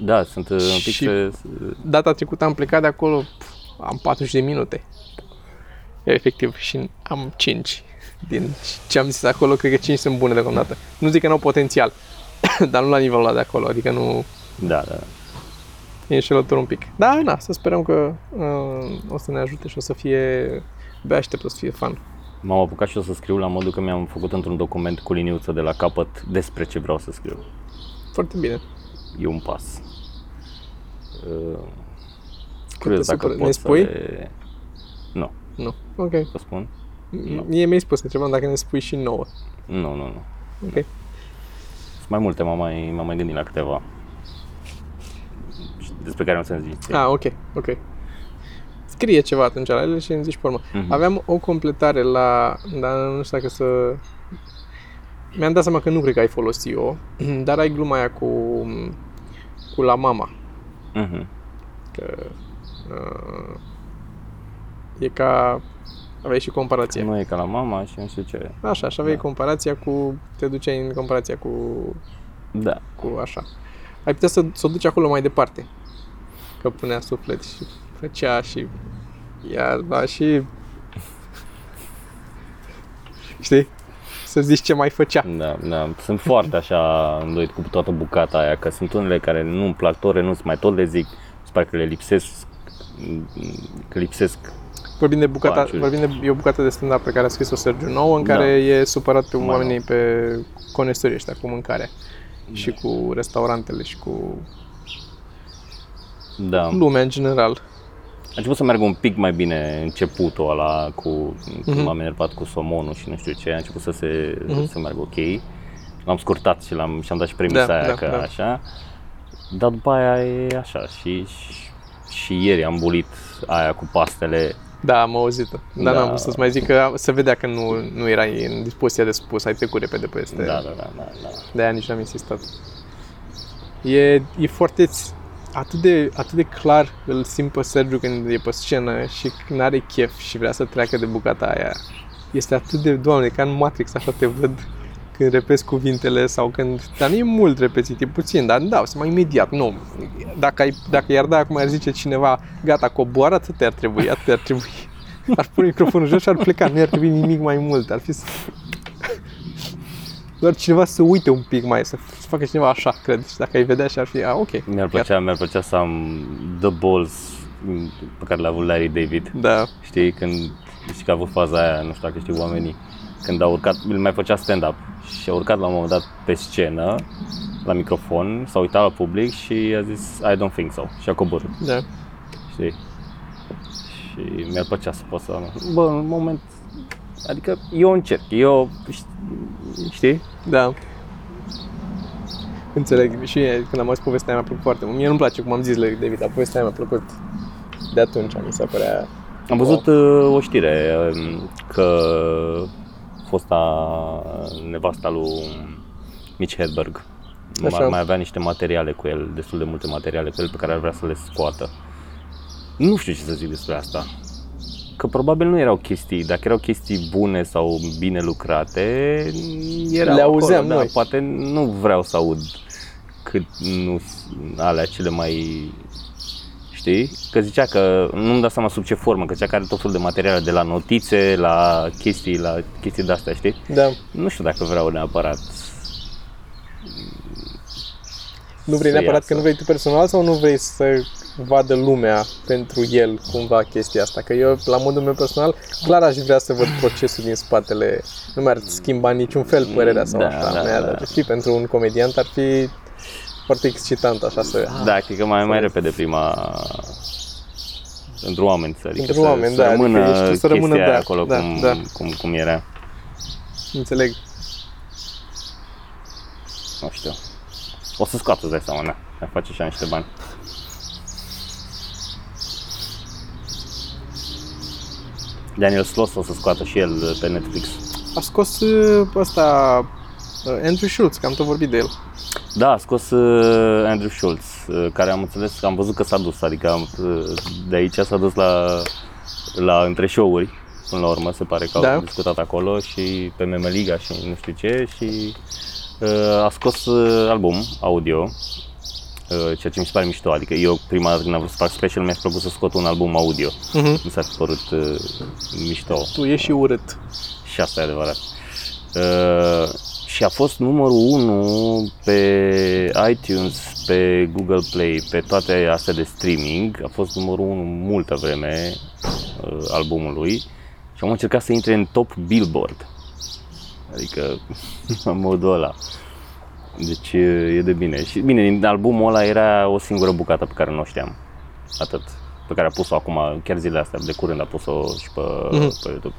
[SPEAKER 2] da, sunt uh, un pic
[SPEAKER 1] Și-
[SPEAKER 2] să,
[SPEAKER 1] data trecută am plecat de acolo, pf, am 40 de minute. Efectiv, și am 5 din ce am zis acolo, cred că 5 sunt bune deocamdată. Nu zic că nu au potențial, [COUGHS] dar nu la nivelul ăla de acolo, adică nu
[SPEAKER 2] da, da.
[SPEAKER 1] e înșelător un pic. Da, na, să sperăm că uh, o să ne ajute și o să fie, abia aștept o să fie fan.
[SPEAKER 2] M-am apucat și o să scriu la modul că mi-am făcut într-un document cu liniuță de la capăt despre ce vreau să scriu.
[SPEAKER 1] Foarte bine.
[SPEAKER 2] E un pas. Uh, Curios
[SPEAKER 1] te
[SPEAKER 2] dacă
[SPEAKER 1] supără?
[SPEAKER 2] pot
[SPEAKER 1] Ne
[SPEAKER 2] să
[SPEAKER 1] spui?
[SPEAKER 2] le... Nu,
[SPEAKER 1] Nu. Ok.
[SPEAKER 2] să spun?
[SPEAKER 1] Mie mi-ai spus, întrebam dacă ne spui și nouă.
[SPEAKER 2] Nu, nu, nu.
[SPEAKER 1] Ok.
[SPEAKER 2] Sunt mai multe, m-am mai, m-am mai gândit la câteva. Și Despre care nu ți-am zis. ție.
[SPEAKER 1] Ah, ok, ok. Scrie ceva atunci la ele și îmi zici pe urmă.
[SPEAKER 2] Mhm.
[SPEAKER 1] Aveam o completare la... Dar nu știu dacă să... Mi-am dat seama că nu cred că ai folosit-o, [CLEARS THROAT] dar ai gluma aia cu, cu la mama.
[SPEAKER 2] Mhm.
[SPEAKER 1] Că uh, e ca... Aveai și comparația.
[SPEAKER 2] Nu e ca la mama și nu știu ce.
[SPEAKER 1] Așa, și aveai
[SPEAKER 2] Da.
[SPEAKER 1] comparația cu... Te duceai în comparația cu,
[SPEAKER 2] Da.
[SPEAKER 1] cu așa. ai putea să, să o duci acolo mai departe. Că punea suflet și făcea și iarba și... Știi? Să zici ce mai făcea.
[SPEAKER 2] Da, da. Sunt foarte așa îndoit cu toată bucata aia, că sunt unele care nu-mi plac, tot renunț, mai tot le zic, sper că le lipsesc, că lipsesc
[SPEAKER 1] Vorbim de bucata,
[SPEAKER 2] Panciuri.
[SPEAKER 1] vorbim de, e o bucată de stand-up pe care a scris-o Sergiu Nou, în care e supărat pe
[SPEAKER 2] Mai
[SPEAKER 1] oamenii pe conestorii ăștia cu mâncare. Și cu restaurantele și cu
[SPEAKER 2] Da.
[SPEAKER 1] lumea în general.
[SPEAKER 2] A început să meargă un pic mai bine începutul ăla cu cum
[SPEAKER 1] Mhm.
[SPEAKER 2] m-am enervat cu somonul și nu știu ce, a început să se
[SPEAKER 1] Mhm.
[SPEAKER 2] să meargă ok. L-am scurtat și l-am și am dat și premisa
[SPEAKER 1] Da,
[SPEAKER 2] aia
[SPEAKER 1] da,
[SPEAKER 2] că
[SPEAKER 1] da.
[SPEAKER 2] așa. Dar după aia e așa și, și, și ieri am bulit aia cu pastele.
[SPEAKER 1] Da, am auzit Dar
[SPEAKER 2] Da.
[SPEAKER 1] n-am vrut să-ți mai zic că se vedea că nu, nu erai în dispoziția de spus, ai trecut repede peste.
[SPEAKER 2] Da, da, da, da, da.
[SPEAKER 1] De-aia nici n-am insistat. E, e foarte... Atât de, atât de clar îl simt pe Sergiu când e pe scenă și când are chef și vrea să treacă de bucata aia. Este atât de, doamne, ca în Matrix, așa te văd când repezi cuvintele sau când... Dar nu e mult repetit, e puțin, dar da, să mai imediat, nu. Dacă, ai, dacă i-ar da acum ar zice cineva, gata, coboară, atât ar trebui, atât ar trebui. [LAUGHS] Ar pune microfonul jos și ar pleca, nu ar trebui nimic mai mult, ar fi să... Doar cineva să uite un pic mai, să să facă cineva așa, cred. Și dacă ai vedea și ar fi, a, ok.
[SPEAKER 2] Mi-ar plăcea, mi-ar plăcea să am the balls pe care le-a avut Larry David.
[SPEAKER 1] Da,
[SPEAKER 2] Știi, când știi că a avut faza aia, nu știu dacă știi oamenii, când a urcat, îl mai făcea stand-up și a urcat la un moment dat pe scenă, la microfon, s-a uitat la public și a zis I don't think so și a coborât,
[SPEAKER 1] da.
[SPEAKER 2] știi? Și mi-ar plăcea să pot să... Bă, în moment... Adică eu încerc, eu... Știi?
[SPEAKER 1] Da. Înțeleg. Și mie, când am auzit povestea aia, mi-a plăcut foarte mult. Mie nu-mi place cum am zis lui David, dar povestea aia mi-a plăcut de atunci, mi se părea...
[SPEAKER 2] Am văzut uh, o știre um, că fosta nevasta lui Mitch Hedberg
[SPEAKER 1] Așa.
[SPEAKER 2] mai, mai avea niște materiale cu el, destul de multe materiale cu el pe care ar vrea să le scoată. Nu știu ce să zic despre asta. Că probabil nu erau chestii, dacă erau chestii bune sau bine lucrate, erau
[SPEAKER 1] Le
[SPEAKER 2] acolo,
[SPEAKER 1] auzeam
[SPEAKER 2] da,
[SPEAKER 1] noi.
[SPEAKER 2] Poate nu vreau să aud cât nu alea cele mai știi? Că zicea că nu-mi dau seama sub ce formă, că zicea că are tot felul de materiale de la notițe, la chestii, la chestii de-astea, știi?
[SPEAKER 1] Da.
[SPEAKER 2] Nu știu dacă vreau neapărat.
[SPEAKER 1] Nu vrei
[SPEAKER 2] Să
[SPEAKER 1] neapărat
[SPEAKER 2] iasă.
[SPEAKER 1] că nu vrei tu personal sau nu vrei să vadă lumea pentru el cumva chestia asta? Că eu, la modul meu personal, clar aș vrea să văd procesul din spatele. Nu mi-ar schimba în niciun fel părerea sau
[SPEAKER 2] Da,
[SPEAKER 1] așa.
[SPEAKER 2] da,
[SPEAKER 1] Mi-ar-
[SPEAKER 2] da.
[SPEAKER 1] Ar fi pentru un comediant, ar fi foarte excitant așa să...
[SPEAKER 2] Da, cred că mai, mai repede prima pentru oameni, adică
[SPEAKER 1] Pentru
[SPEAKER 2] să,
[SPEAKER 1] oameni,
[SPEAKER 2] să
[SPEAKER 1] da,
[SPEAKER 2] rămână
[SPEAKER 1] adică ești- să rămână,
[SPEAKER 2] chestia
[SPEAKER 1] da,
[SPEAKER 2] acolo
[SPEAKER 1] da,
[SPEAKER 2] cum,
[SPEAKER 1] da.
[SPEAKER 2] Cum, cum era.
[SPEAKER 1] Înțeleg.
[SPEAKER 2] Nu știu. O să scoată, îți dai seama, na. Mai face și niște bani. Daniel Sloss o să scoată și el pe Netflix.
[SPEAKER 1] A scos uh, ăsta uh, Andrew Schultz, că am tot vorbit de el.
[SPEAKER 2] Da, a scos uh, Andrew Schultz, uh, care am înțeles, am văzut că s-a dus, adică am, uh, de aici s-a dus la, la între show-uri, până la urmă, se pare că
[SPEAKER 1] Da.
[SPEAKER 2] au discutat acolo și pe Meme Liga și nu știu ce și uh, a scos uh, album audio, uh, ceea ce mi se pare mișto, adică eu prima dată când am vrut să fac special mi-a plăcut să scot un album audio,
[SPEAKER 1] Uh-huh.
[SPEAKER 2] mi s-a părut uh, mișto.
[SPEAKER 1] Tu ești și urât.
[SPEAKER 2] Și asta e adevărat. Uh, și a fost numărul 1 pe iTunes, pe Google Play, pe toate astea de streaming. A fost numărul 1 multă vreme uh, albumul lui și am încercat să intre în top Billboard. Adică, [LAUGHS] în modul ăla. Deci e e de bine. Și bine, din albumul ăla era o singură bucată pe care nu o știam. Atât. Pe care a pus-o acum, chiar zilele astea, de curând a pus-o și pe,
[SPEAKER 1] Mhm.
[SPEAKER 2] pe YouTube.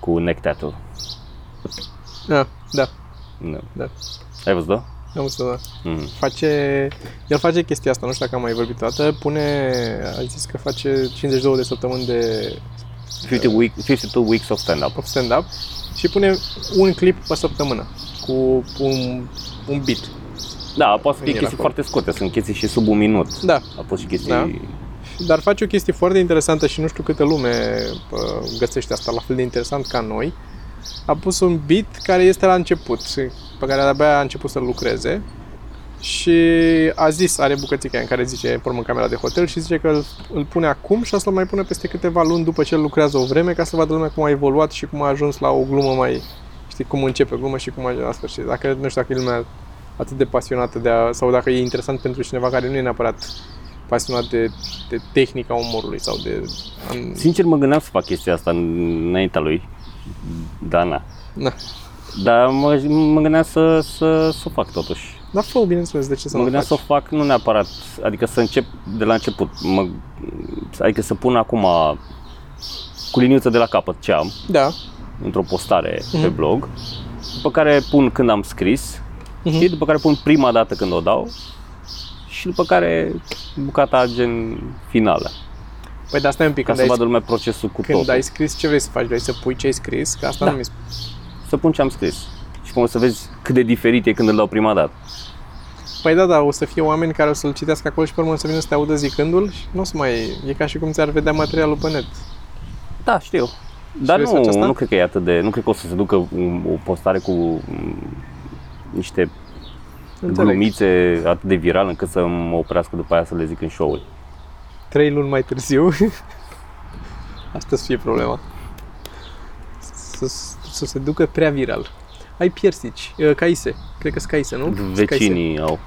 [SPEAKER 2] Cu Neck Tattoo.
[SPEAKER 1] Ah, da,
[SPEAKER 2] Da.
[SPEAKER 1] da.
[SPEAKER 2] Ai văzut-o?
[SPEAKER 1] Am văzut, da.
[SPEAKER 2] Mm.
[SPEAKER 1] Face, el face chestia asta, nu știu dacă am mai vorbit toată, pune, a zis că face 52 de săptămâni de
[SPEAKER 2] 50 week, 52 weeks of stand-up.
[SPEAKER 1] of stand-up și pune un clip pe săptămână cu un, un beat.
[SPEAKER 2] Da, poate să fie
[SPEAKER 1] El
[SPEAKER 2] chestii
[SPEAKER 1] acolo.
[SPEAKER 2] foarte scurte, sunt chestii și sub un minut.
[SPEAKER 1] Da,
[SPEAKER 2] A pus și chestii...
[SPEAKER 1] Da. Dar face o chestie foarte interesantă și nu știu câte lume uh, găsește asta la fel de interesant ca noi. A pus un beat care este la început, pe care abia a început să-l lucreze și a zis, are bucățica în care zice, pormă în camera de hotel și zice că îl, îl pune acum și o să-l mai pune peste câteva luni după ce el lucrează o vreme ca să vadă lumea cum a evoluat și cum a ajuns la o glumă mai, știi, cum începe glumă și cum ajunge la sfârșit. Dacă, nu știu dacă e lumea atât de pasionată de a, sau dacă e interesant pentru cineva care nu e neapărat pasionat de, de tehnica umorului sau de... An...
[SPEAKER 2] Sincer mă gândeam să fac chestia asta înaintea lui, Dana.
[SPEAKER 1] Na.
[SPEAKER 2] Dar mă, mă gândeam să, să, să o fac totuși.
[SPEAKER 1] Da, fă bineînțeles, de ce să
[SPEAKER 2] Mă
[SPEAKER 1] nu
[SPEAKER 2] gândeam
[SPEAKER 1] faci?
[SPEAKER 2] să o fac nu neapărat, adică să încep de la început. Mă, adică să pun acum cu liniuță de la capăt ce am
[SPEAKER 1] Da,
[SPEAKER 2] într-o postare pe
[SPEAKER 1] Mhm.
[SPEAKER 2] blog, după care pun când am scris
[SPEAKER 1] Mhm.
[SPEAKER 2] și după care pun prima dată când o dau și după care bucata gen finală.
[SPEAKER 1] Păi de asta e un pic,
[SPEAKER 2] Ca
[SPEAKER 1] când,
[SPEAKER 2] să
[SPEAKER 1] ai,
[SPEAKER 2] vadă lumea procesul cu
[SPEAKER 1] când
[SPEAKER 2] totul.
[SPEAKER 1] ai scris ce vrei să faci, vrei să pui ce ai scris, că asta
[SPEAKER 2] Da.
[SPEAKER 1] nu mi
[SPEAKER 2] Să pun ce am scris. Și cum o să vezi cât de diferit e când îl dau prima dată.
[SPEAKER 1] Păi da, da, o să fie oameni care o să-l citească acolo și pe urmă o să vină să te audă zicându-l și nu o să mai... E ca și cum ți-ar vedea materialul pe net.
[SPEAKER 2] Da, știu. Dar
[SPEAKER 1] vrei să faci
[SPEAKER 2] nu,
[SPEAKER 1] asta?
[SPEAKER 2] nu cred că e atât de... Nu cred că o să se ducă un- o postare cu mm, niște
[SPEAKER 1] Înțeleg.
[SPEAKER 2] glumițe atât de viral încât să mă oprească după aia să le zic în show-uri.
[SPEAKER 1] Trei luni mai târziu. [LAUGHS] Asta să fie problema. Să, să se ducă prea viral. Ai piersici, uh, caise. Cred că sunt caise, nu? Sunt caise.
[SPEAKER 2] Vecinii au.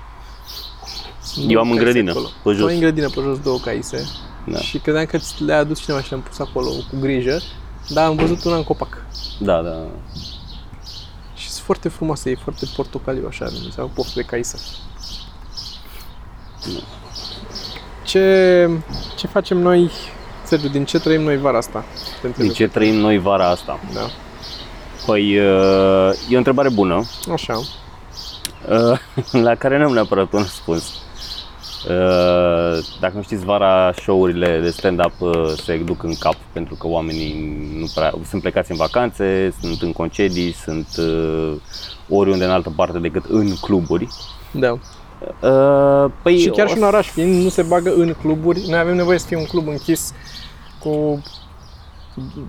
[SPEAKER 1] Sunt
[SPEAKER 2] Eu
[SPEAKER 1] două
[SPEAKER 2] am în
[SPEAKER 1] caise
[SPEAKER 2] grădină,
[SPEAKER 1] acolo.
[SPEAKER 2] pe jos.
[SPEAKER 1] Tu ai în grădină pe jos două caise.
[SPEAKER 2] Da.
[SPEAKER 1] Și credeam că ți le-a adus cineva și le-am pus acolo cu grijă. Dar am văzut una în copac.
[SPEAKER 2] Da, da.
[SPEAKER 1] Și sunt foarte frumoase, e foarte portocaliu așa, mi se poftă de caisă. Ce, ce facem noi, Sergiu, din ce trăim noi vara asta? Te întreb.
[SPEAKER 2] Din ce trăim noi vara asta?
[SPEAKER 1] Da.
[SPEAKER 2] Păi, uh, e o întrebare bună,
[SPEAKER 1] Așa.
[SPEAKER 2] uh, [LAUGHS] la care n-am neapărat un răspuns. Uh, Dacă nu știți, vara show-urile de stand-up uh, se duc în cap pentru că oamenii nu prea, sunt plecați în vacanțe, sunt în concedii, sunt uh, oriunde în altă parte decât în cluburi.
[SPEAKER 1] Da.
[SPEAKER 2] Uh, Păi,
[SPEAKER 1] Și chiar
[SPEAKER 2] o
[SPEAKER 1] și în oraș fiind, nu se bagă în cluburi. Noi avem nevoie să fie un club închis cu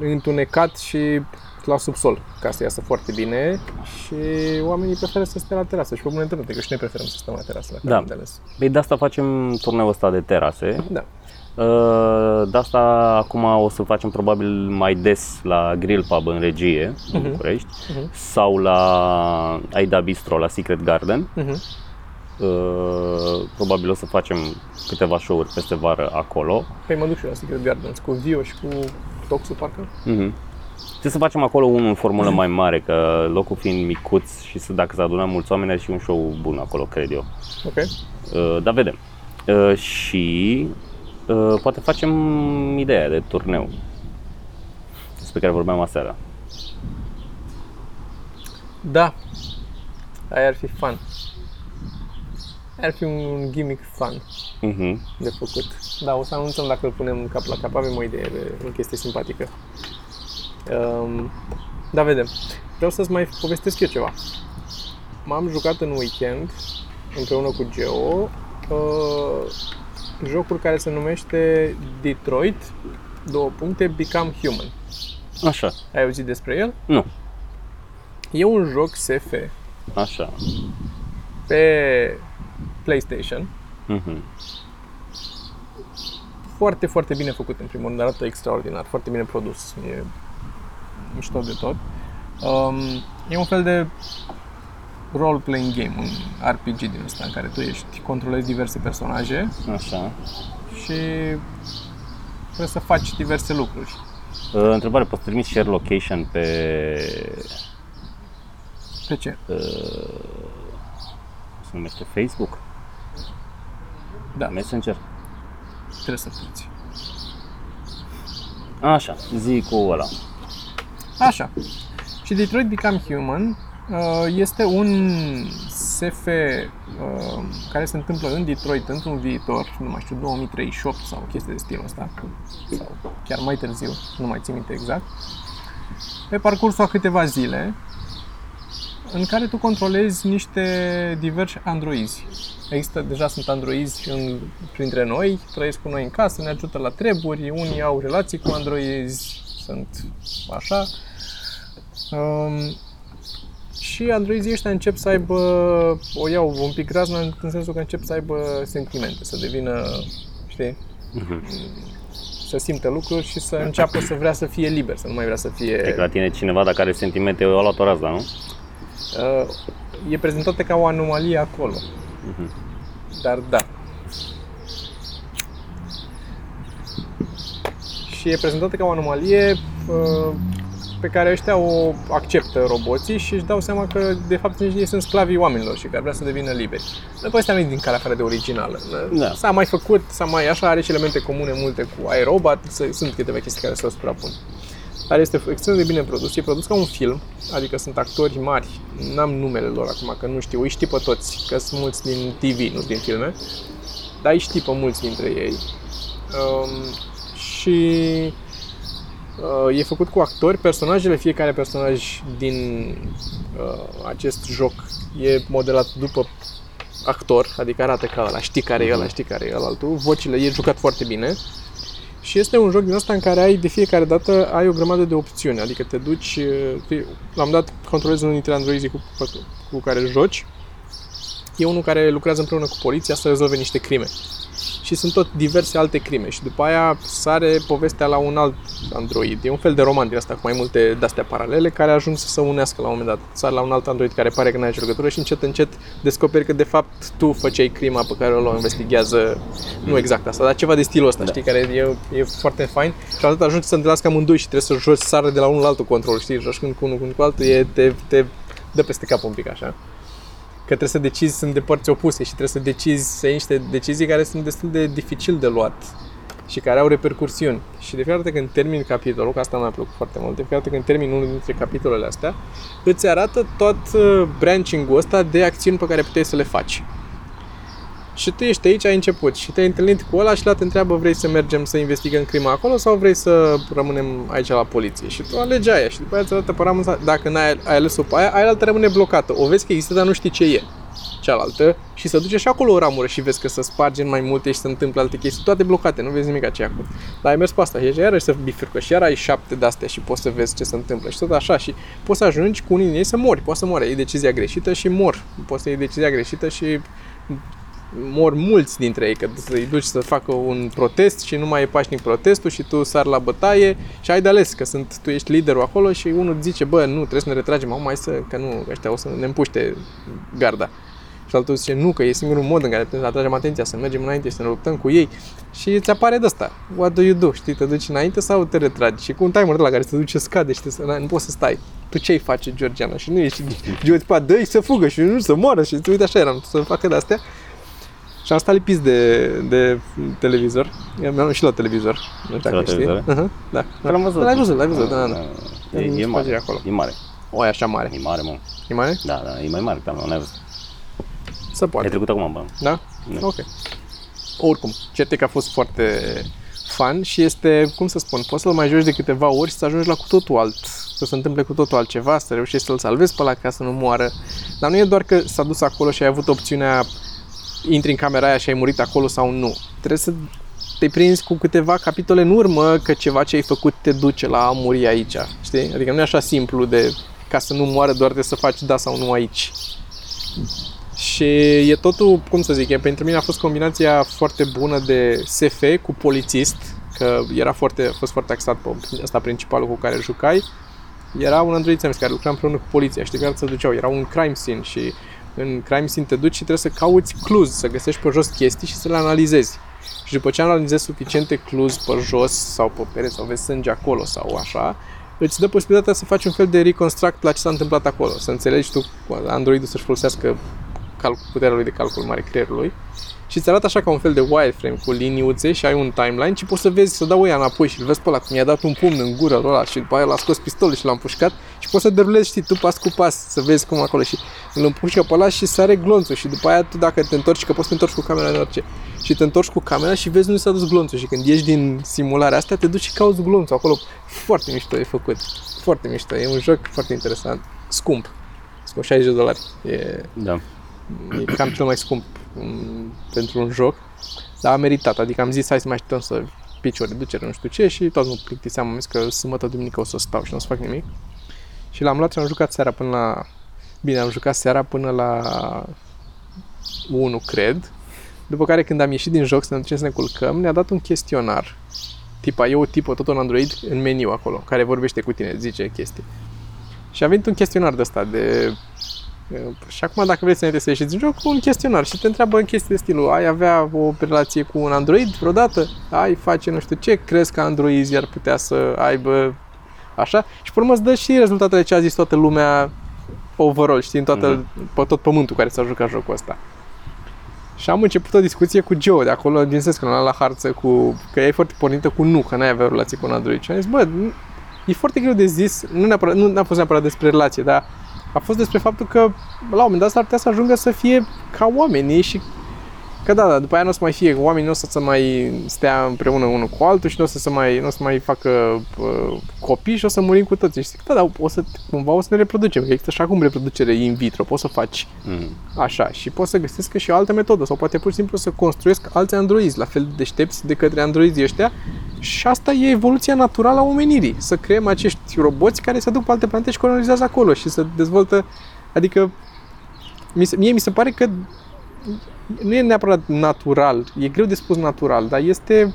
[SPEAKER 1] întunecat și la subsol, ca să iasă foarte bine și oamenii preferă să stea la terasă și pe bună dreptate, că și noi preferăm să stăm la terasă, la care
[SPEAKER 2] Da.
[SPEAKER 1] am de ales.
[SPEAKER 2] Păi de asta facem turneul ăsta de terase.
[SPEAKER 1] Da.
[SPEAKER 2] Uh, De asta acum o să facem probabil mai des la Grill Pub în regie, în
[SPEAKER 1] Mhm.
[SPEAKER 2] București,
[SPEAKER 1] Mhm.
[SPEAKER 2] sau la Aida Bistro, la Secret Garden.
[SPEAKER 1] Mhm.
[SPEAKER 2] Uh, Probabil o să facem câteva show-uri peste vară acolo.
[SPEAKER 1] Păi mă duc și la Secret Gardens cu Vio și cu Toxu, parcă.
[SPEAKER 2] Mhm. Trebuie să facem acolo unul în formulă mai mare, că locul fiind micuț și să, dacă se adună mulți oameni, ar și un show bun acolo, cred eu.
[SPEAKER 1] Ok.
[SPEAKER 2] Uh, dar vedem. Uh, și uh, poate facem ideea de turneu despre care vorbeam aseară.
[SPEAKER 1] Da. Aia ar fi fun. Ar fi un gimmick fun
[SPEAKER 2] Uh-huh.
[SPEAKER 1] de făcut. Da, o să anunțăm dacă îl punem cap la cap. Avem o idee de o chestie simpatică. Um, da, vedem. Vreau să-ți mai povestesc eu ceva. M-am jucat în weekend împreună cu Geo uh, jocul care se numește Detroit, două puncte, Become Human.
[SPEAKER 2] Așa.
[SPEAKER 1] Ai auzit despre el?
[SPEAKER 2] Nu.
[SPEAKER 1] E un joc SF
[SPEAKER 2] Așa.
[SPEAKER 1] pe PlayStation
[SPEAKER 2] Uh-huh.
[SPEAKER 1] foarte, foarte bine făcut în primul rând, arată extraordinar, foarte bine produs, e mișto de tot. Um, e un fel de role-playing game, un RPG din ăsta în care tu ești, controlezi diverse personaje
[SPEAKER 2] Așa.
[SPEAKER 1] și trebuie să faci diverse lucruri.
[SPEAKER 2] Uh, întrebare, poți trimiți share location pe
[SPEAKER 1] Pe ce?
[SPEAKER 2] se numește Facebook?
[SPEAKER 1] Da,
[SPEAKER 2] Messenger?
[SPEAKER 1] trebuie să puți.
[SPEAKER 2] Așa, zi cu ăla.
[SPEAKER 1] Așa. Și Detroit Become Human uh, este un SF uh, care se întâmplă în Detroit într-un viitor, nu mai știu, 2038 sau o chestie de stilul ăsta, sau chiar mai târziu, nu mai țin minte exact, pe parcursul a câteva zile, în care tu controlezi niște diversi androizi. Există, deja sunt androizi în, printre noi, trăiesc cu noi în casă, ne ajută la treburi, unii au relații cu androizi, sunt așa. Um, și și androizii ăștia încep să aibă, o iau un pic razna în, în sensul că încep să aibă sentimente, să devină, știi,
[SPEAKER 2] Mhm.
[SPEAKER 1] să simtă lucruri și să înceapă să vrea să fie liber, să nu mai vrea să fie...
[SPEAKER 2] E că la tine cineva, dacă are sentimente, o luat o razna, nu?
[SPEAKER 1] Uh, e prezentată ca o anomalie acolo.
[SPEAKER 2] Mhm.
[SPEAKER 1] Dar da. Și e prezentată ca o anomalie uh, pe care ăștia o acceptă roboții și își dau seama că de fapt nici ei sunt sclavii oamenilor și că ar vrea să devină liberi. Nu povestea nu e din calea afară de originală.
[SPEAKER 2] Da.
[SPEAKER 1] S-a mai făcut, s-a mai așa, are și elemente comune multe cu iRobot, s- sunt câteva chestii care se suprapun. Dar este extrem de bine produs. E produs ca un film, adică sunt actori mari. N-am numele lor acum, că nu știu. Îi știi pe toți, că sunt mulți din TV, nu din filme. Dar îi știi pe mulți dintre ei. Um, și uh, e făcut cu actori. Personajele, fiecare personaj din uh, acest joc e modelat după actor, adică arată ca ăla, știi care e ăla, știi care e ăla altul. Vocile e jucat foarte bine. Și este un joc din ăsta în care ai de fiecare dată ai o grămadă de opțiuni, adică te duci, uh, l-am dat, controlezi unul dintre androizii cu, cu care joci, e unul care lucrează împreună cu poliția să rezolve niște crime. Și sunt tot diverse alte crime și după aia sare povestea la un alt android. E un fel de roman din asta cu mai multe de-astea paralele care ajung să se unească la un moment dat. Sar la un alt android care pare că n-are nicio legătură și încet, încet descoperi că de fapt tu făceai crima pe care o investigează, nu exact asta, dar ceva de stilul ăsta, da. știi, care e, e foarte fain și atât ajungi să întâlnească amândoi și trebuie să joci sară de la unul la altul control, știi, joci când cu unul, când cu altul, e, te, te dă peste cap un pic așa că trebuie să decizi, sunt de părți opuse și trebuie să decizi, să iei niște decizii care sunt destul de dificil de luat și care au repercursiuni. Și de fiecare dată când termin capitolul, că asta mi-a plăcut foarte mult, de fiecare dată când termin unul dintre capitolele astea, îți arată tot uh, branching-ul ăsta de acțiuni pe care puteai să le faci. Și tu ești aici, ai început. Și te-ai întâlnit cu ăla și la te întreabă vrei să mergem să investigăm crima acolo sau vrei să rămânem aici la poliție. Și tu alegi aia și după aia ți arată pe ramură, asta. dacă n-ai ai ales-o pe aia, aia altă rămâne blocată. O vezi că există, dar nu știi ce e. Cealaltă. Și să duce și acolo o ramură și vezi că se sparge în mai multe și se întâmplă alte chestii, toate blocate, nu vezi nimic ce e acolo. Dar ai mers pe asta. Și iarăși să bifurcă. Și iar ai șapte de astea și poți să vezi ce se întâmplă. Și tot așa. Și poți să ajungi cu unii din ei să mori, poți să mori, iei decizia greșită și mor, poți să iei decizia greșită și mor mulți dintre ei, că să-i duci să facă un protest și nu mai e pașnic protestul și tu sar la bătaie și ai de ales, că sunt, tu ești liderul acolo și unul zice, bă, nu, trebuie să ne retragem, acum mai să, că nu, ăștia o să ne împuște garda. Și altul zice, nu, că e singurul mod în care putem să atragem atenția, să mergem înainte și să ne luptăm cu ei. Și îți apare de asta. What do you do? Știi, te duci înainte sau te retragi? Și cu un timer de la care se duce scade și te, nu poți să stai. Tu ce-i face, Georgiana? Și nu ești, George, pa, dă să fugă și nu să moară. Și uite, așa eram, să facă de astea. Și am stat lipiți de, de televizor. Eu mi-am și la televizor. Nu știu
[SPEAKER 2] la
[SPEAKER 1] dacă știi.
[SPEAKER 2] televizor?
[SPEAKER 1] Uh-huh, da.
[SPEAKER 2] L-am văzut.
[SPEAKER 1] L-ai văzut, l-ai văzut, da, da.
[SPEAKER 2] E,
[SPEAKER 1] În
[SPEAKER 2] e mare,
[SPEAKER 1] spate acolo.
[SPEAKER 2] e mare.
[SPEAKER 1] O, e așa mare.
[SPEAKER 2] E mare, mă.
[SPEAKER 1] E mare?
[SPEAKER 2] Da, da, e mai mare, da, nu ai văzut.
[SPEAKER 1] Să
[SPEAKER 2] Ai
[SPEAKER 1] poate.
[SPEAKER 2] trecut acum, bă.
[SPEAKER 1] Da?
[SPEAKER 2] Da.
[SPEAKER 1] Ok. Oricum, cert e că a fost foarte fan și este, cum să spun, poți să-l mai joci de câteva ori și să ajungi la cu totul alt, să se întâmple cu totul altceva, să reușești să-l salvezi pe ăla ca să nu moară. Dar nu e doar că s-a dus acolo și ai avut opțiunea intri în camera aia și ai murit acolo sau nu. Trebuie să te prinzi cu câteva capitole în urmă că ceva ce ai făcut te duce la a muri aici, știi? Adică nu e așa simplu de ca să nu moară doar de să faci da sau nu aici. Și e totul, cum să zic, e, pentru mine a fost combinația foarte bună de SF cu polițist, că era foarte, a fost foarte axat pe ăsta principalul cu care jucai. Era un android ți-am zis, care lucra împreună cu poliția, știi care se duceau, era un crime scene și în crime scene te duci și trebuie să cauți clues, să găsești pe jos chestii și să le analizezi. Și după ce analizezi suficiente clues pe jos sau pe pereți sau vezi sânge acolo sau așa, îți dă posibilitatea să faci un fel de reconstruct la ce s-a întâmplat acolo, să înțelegi tu Androidul să-și folosească calcul, puterea lui de calcul mare creierului și îți arată așa ca un fel de wireframe cu liniuțe și ai un timeline și poți să vezi, să dau ea înapoi și îl vezi pe ăla cum i-a dat un pumn în gură ăla și după aia l-a scos pistolul și l-a împușcat și poți să derulezi, știi, tu pas cu pas să vezi cum acolo și îl împușcă pe ăla și sare glonțul și după aia tu dacă te întorci, că poți să te întorci cu camera în orice și te întorci cu camera și vezi unde s-a dus glonțul și când ieși din simularea asta te duci și cauți glonțul acolo. Foarte mișto e făcut. Foarte mișto. E un joc foarte interesant. Scump. Scump 60 de dolari. E,
[SPEAKER 2] Da.
[SPEAKER 1] e cam cel mai scump um, pentru un joc, dar a meritat. Adică am zis hai să mai așteptăm să pici o reducere, nu știu ce și tot nu plictiseam, am zis că sâmbătă, duminică o să stau și nu o să fac nimic. Și l-am luat și am jucat seara până la Bine, am jucat seara până la 1, cred. După care când am ieșit din joc să ne ducem să ne culcăm, ne-a dat un chestionar. Tipa, e o tipă, tot un Android, în meniu acolo, care vorbește cu tine, zice chestii. Și a venit un chestionar de ăsta, de... Și acum, dacă vreți să ne să ieșiți din joc, un chestionar și te întreabă în chestii de stilul ai avea o relație cu un Android vreodată? Ai face nu știu ce? Crezi că Android ar putea să aibă așa? Și pe urmă îți dă și rezultatele ce a zis toată lumea overall, știi, în toată, mm-hmm. pe tot pământul care s-a jucat jocul ăsta. Și am început o discuție cu Joe de acolo, din sens că nu la harță cu, că e foarte pornită cu nu, că n-ai avea relație cu un Android. Și am zis, bă, e foarte greu de zis, nu, neapărat, nu a fost neapărat despre relație, dar a fost despre faptul că la un moment dat s-ar putea să ajungă să fie ca oamenii și Că da, da, după aia nu o să mai fie, oamenii nu o să se mai stea împreună unul cu altul și nu o să se mai, nu o să mai facă uh, copii și o să murim cu toți. Și zic, da, da, o să, cumva o să ne reproducem. Există și acum reproducere in vitro, poți să faci mm. așa și poți să găsesc și o altă metodă sau poate pur și simplu să construiesc alți androizi la fel de deștepți de către androizii ăștia și asta e evoluția naturală a omenirii. Să creăm acești roboți care se duc pe alte planete și colonizează acolo și să dezvoltă, adică mie mi se pare că nu e neapărat natural, e greu de spus natural, dar este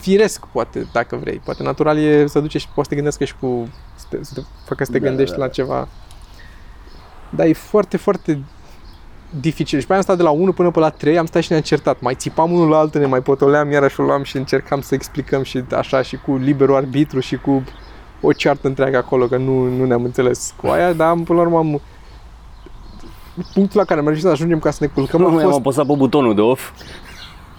[SPEAKER 1] firesc, poate, dacă vrei. Poate natural e să duce și poți să te gândească și cu, să te, să te facă să te da, gândești da, da. la ceva. Dar e foarte, foarte dificil. Și pe aia am stat de la 1 până pe la 3, am stat și ne-am certat. Mai țipam unul la altul, ne mai potoleam, iarăși o luam și încercam să explicăm și așa și cu liberul arbitru și cu o ceartă întreagă acolo, că nu, nu ne-am înțeles cu aia, dar până la urmă am, punctul la care am reușit să ajungem ca să ne culcăm
[SPEAKER 2] nu,
[SPEAKER 1] a fost...
[SPEAKER 2] am apăsat pe butonul de off.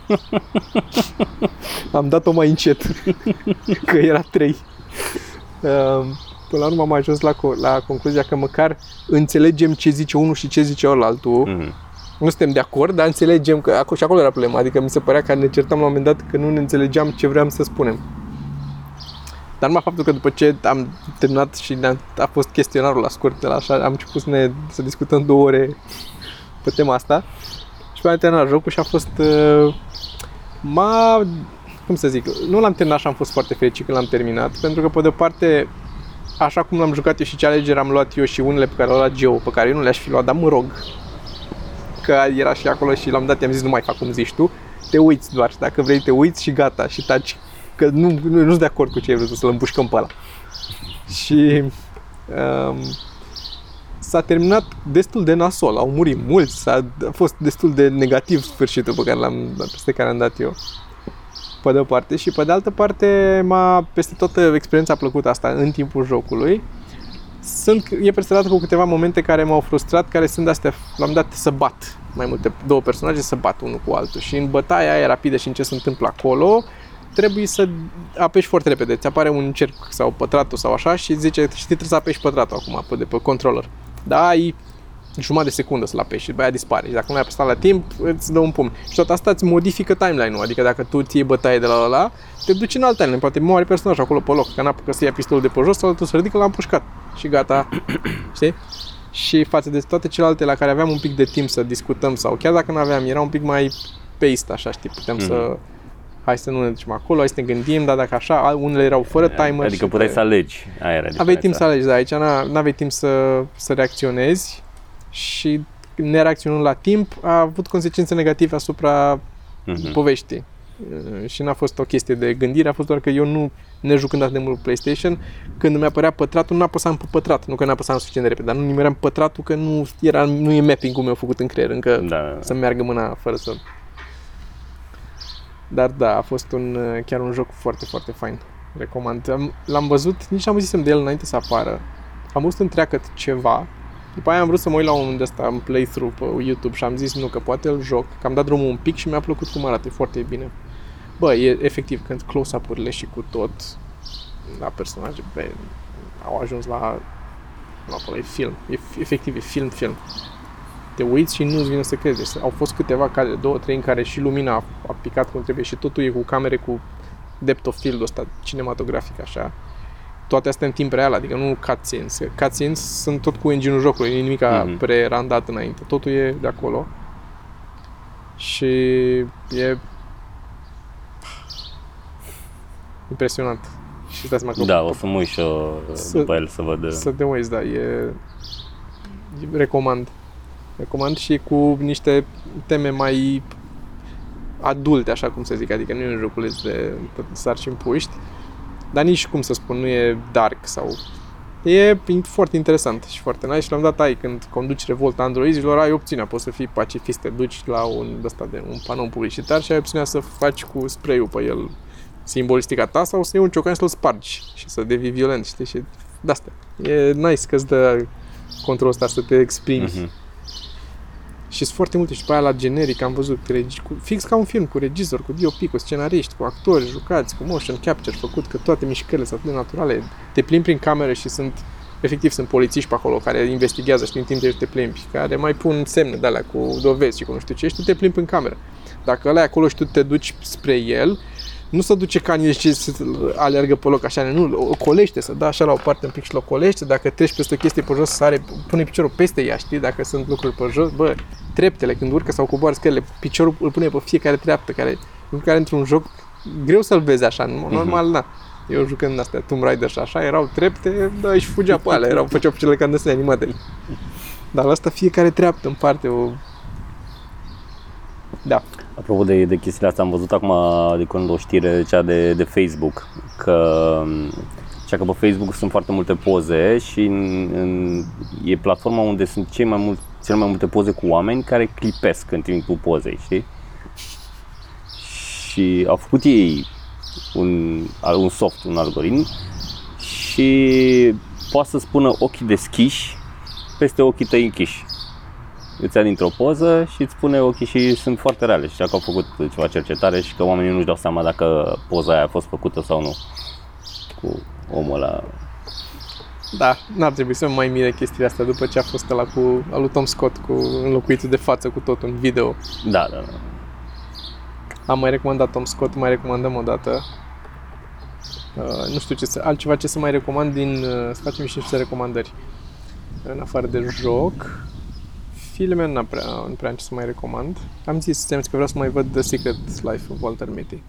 [SPEAKER 2] [LAUGHS]
[SPEAKER 1] am dat-o mai încet, [LAUGHS] că era 3. Până la urmă am ajuns la, la concluzia că măcar înțelegem ce zice unul și ce zice altul. Mm-hmm. Nu suntem de acord, dar înțelegem că acolo, și acolo era problema. Adică mi se părea că ne certam la un moment dat că nu ne înțelegeam ce vreau să spunem. Dar numai faptul că după ce am terminat și a fost chestionarul la scurt, de la așa, am început să, ne, să discutăm două ore pe tema asta. Și pe am terminat jocul și a fost... Uh, m-a... Cum să zic, nu l-am terminat și am fost foarte fericit când l-am terminat, pentru că pe de parte așa cum l-am jucat eu și ce alegeri am luat eu și unele pe care le-a luat Geo, pe care eu nu le-aș fi luat, dar mă rog, că era și acolo și l-am dat, i-am zis nu mai fac cum zici tu, te uiți doar, dacă vrei te uiți și gata și taci că nu, nu, nu sunt de acord cu ce ai vrut să-l împușcăm pe ăla. Și um, s-a terminat destul de nasol, au murit mulți, s-a, a fost destul de negativ sfârșitul pe care l-am, peste care am dat eu. Pe de o parte și pe de altă parte m-a, peste toată experiența plăcută asta în timpul jocului, sunt, e presărată cu câteva momente care m-au frustrat, care sunt astea, l-am dat să bat mai multe, două personaje să bat unul cu altul și în bătaia aia rapidă și în ce se întâmplă acolo, trebuie să apeși foarte repede. Ți apare un cerc sau pătratul sau așa și zice, știi, trebuie să apeși pătratul acum pe, de pe controller. Da, ai jumătate de secundă să-l apeși și după aia dispare. Și dacă nu ai apăsat la timp, îți dă un pumn. Și tot asta îți modifică timeline-ul. Adică dacă tu ții bătaie de la la, te duci în alt timeline. Poate moare personajul acolo pe loc, că n-a să ia pistolul de pe jos sau tu să ridică, l-am pușcat. Și gata. [COUGHS] Știi? Și față de toate celelalte la care aveam un pic de timp să discutăm sau chiar dacă nu aveam, era un pic mai paced, așa, știi, puteam mm-hmm. să mhm hai să nu ne ducem acolo, hai să ne gândim, dar dacă așa, unele erau fără timer.
[SPEAKER 2] Adică puteai să alegi, aia era
[SPEAKER 1] Aveai timp să alegi, da, aici nu aveai timp să, să reacționezi și nereacționând la timp a avut consecințe negative asupra uh-huh. poveștii. Și n-a fost o chestie de gândire, a fost doar că eu nu, ne jucând atât de mult PlayStation, când mi apărea pătratul, nu apăsam pe pătrat, nu că nu apăsam suficient de repede, dar nu nimeream pătratul că nu, era, nu e mapping-ul meu făcut în creier, încă da, da, da. să meargă mâna fără să dar da, a fost un, uh, chiar un joc foarte, foarte fain. Recomand. L-am văzut, nici n-am zis de el înainte să apară. Am văzut întreagăt ceva. După aia am vrut să mă uit la un de ăsta, un playthrough pe YouTube și am zis nu, că poate îl joc. Că am dat drumul un pic și mi-a plăcut cum arată, foarte bine. Bă, e efectiv, când close-up-urile și cu tot la personaje, pe, au ajuns la, la acolo, e film. E, efectiv, e film-film te uiți și nu-ți vine să crezi. Deci, au fost câteva cadre, două, trei, în care și lumina a, a picat cum trebuie și totul e cu camere cu depth of field ăsta cinematografic, așa. Toate astea în timp real, adică nu cutscenes. Cutscenes sunt tot cu engine-ul jocului, nimic mm-hmm. pre-randat înainte. Totul e de acolo. Și e impresionant. Și
[SPEAKER 2] Da, o să mă uit și eu după el să văd.
[SPEAKER 1] Să te uiți, da, e recomand. Recomand și cu niște teme mai adulte, așa cum se zic, adică nu e un joculeț de sarcini puști, dar nici, cum să spun, nu e dark sau... E foarte interesant și foarte nice și l-am dat ai când conduci revolta androizilor, ai opțiunea, poți să fii pacifist, te duci la un, ăsta de, un panou publicitar și ai opțiunea să faci cu spray-ul pe el simbolistica ta sau să iei un ciocan și să-l spargi și să devii violent, știi? Și de asta. E nice că îți dă controlul ăsta să te exprimi. Mm-hmm. Și sunt foarte multe și pe aia la generic am văzut regi, cu, fix ca un film cu regizor, cu DOP, cu scenariști, cu actori jucați, cu motion capture făcut, că toate mișcările sunt atât de naturale. Te plimbi prin camere și sunt efectiv sunt polițiști pe acolo care investigează și în timp de te plimbi, care mai pun semne de alea cu dovezi și cu nu știu ce și tu te plimbi în cameră. Dacă ăla e acolo și tu te duci spre el, nu se duce ca nici și să alergă pe loc așa, nu, o colește, să da așa la o parte un pic și o colește, dacă treci peste o chestie pe jos, sare, pune piciorul peste ea, știi, dacă sunt lucruri pe jos, bă, treptele, când urcă sau coboară scările, piciorul îl pune pe fiecare treaptă, care, care într-un joc greu să-l vezi așa, mhm. normal, uh-huh. na. Eu jucând astea Tomb Raider și așa, erau trepte, da, și fugea pe alea, erau, făceau cele ca în animate. Dar la asta fiecare treaptă în parte o... Da.
[SPEAKER 2] Apropo de, de chestiile astea, am văzut acum de când o știre cea de, de Facebook, că cea că pe Facebook sunt foarte multe poze și în, în, e platforma unde sunt cei mai mult, cele mai multe poze cu oameni care clipesc în timpul pozei, știi? Și au făcut ei un, un soft, un algoritm și poate să spună ochii deschiși peste ochii tăi închiși îți ia dintr-o poză și îți spune ochii și sunt foarte reale. Și că au făcut ceva cercetare și că oamenii nu-și dau seama dacă poza aia a fost făcută sau nu cu omul ăla.
[SPEAKER 1] Da, n-ar trebui să mai mire chestia asta după ce a fost la cu al lui Tom Scott cu înlocuitul de față cu tot un video.
[SPEAKER 2] Da, da, da.
[SPEAKER 1] Am mai recomandat Tom Scott, mai recomandăm o dată. Uh, nu știu ce să, altceva ce să mai recomand din, uh, să facem și niște recomandări. În afară de joc, filme nu prea, nu prea am ce să mai recomand. Am zis, ți-am zis că vreau să mai văd The Secret Life of Walter Mitty.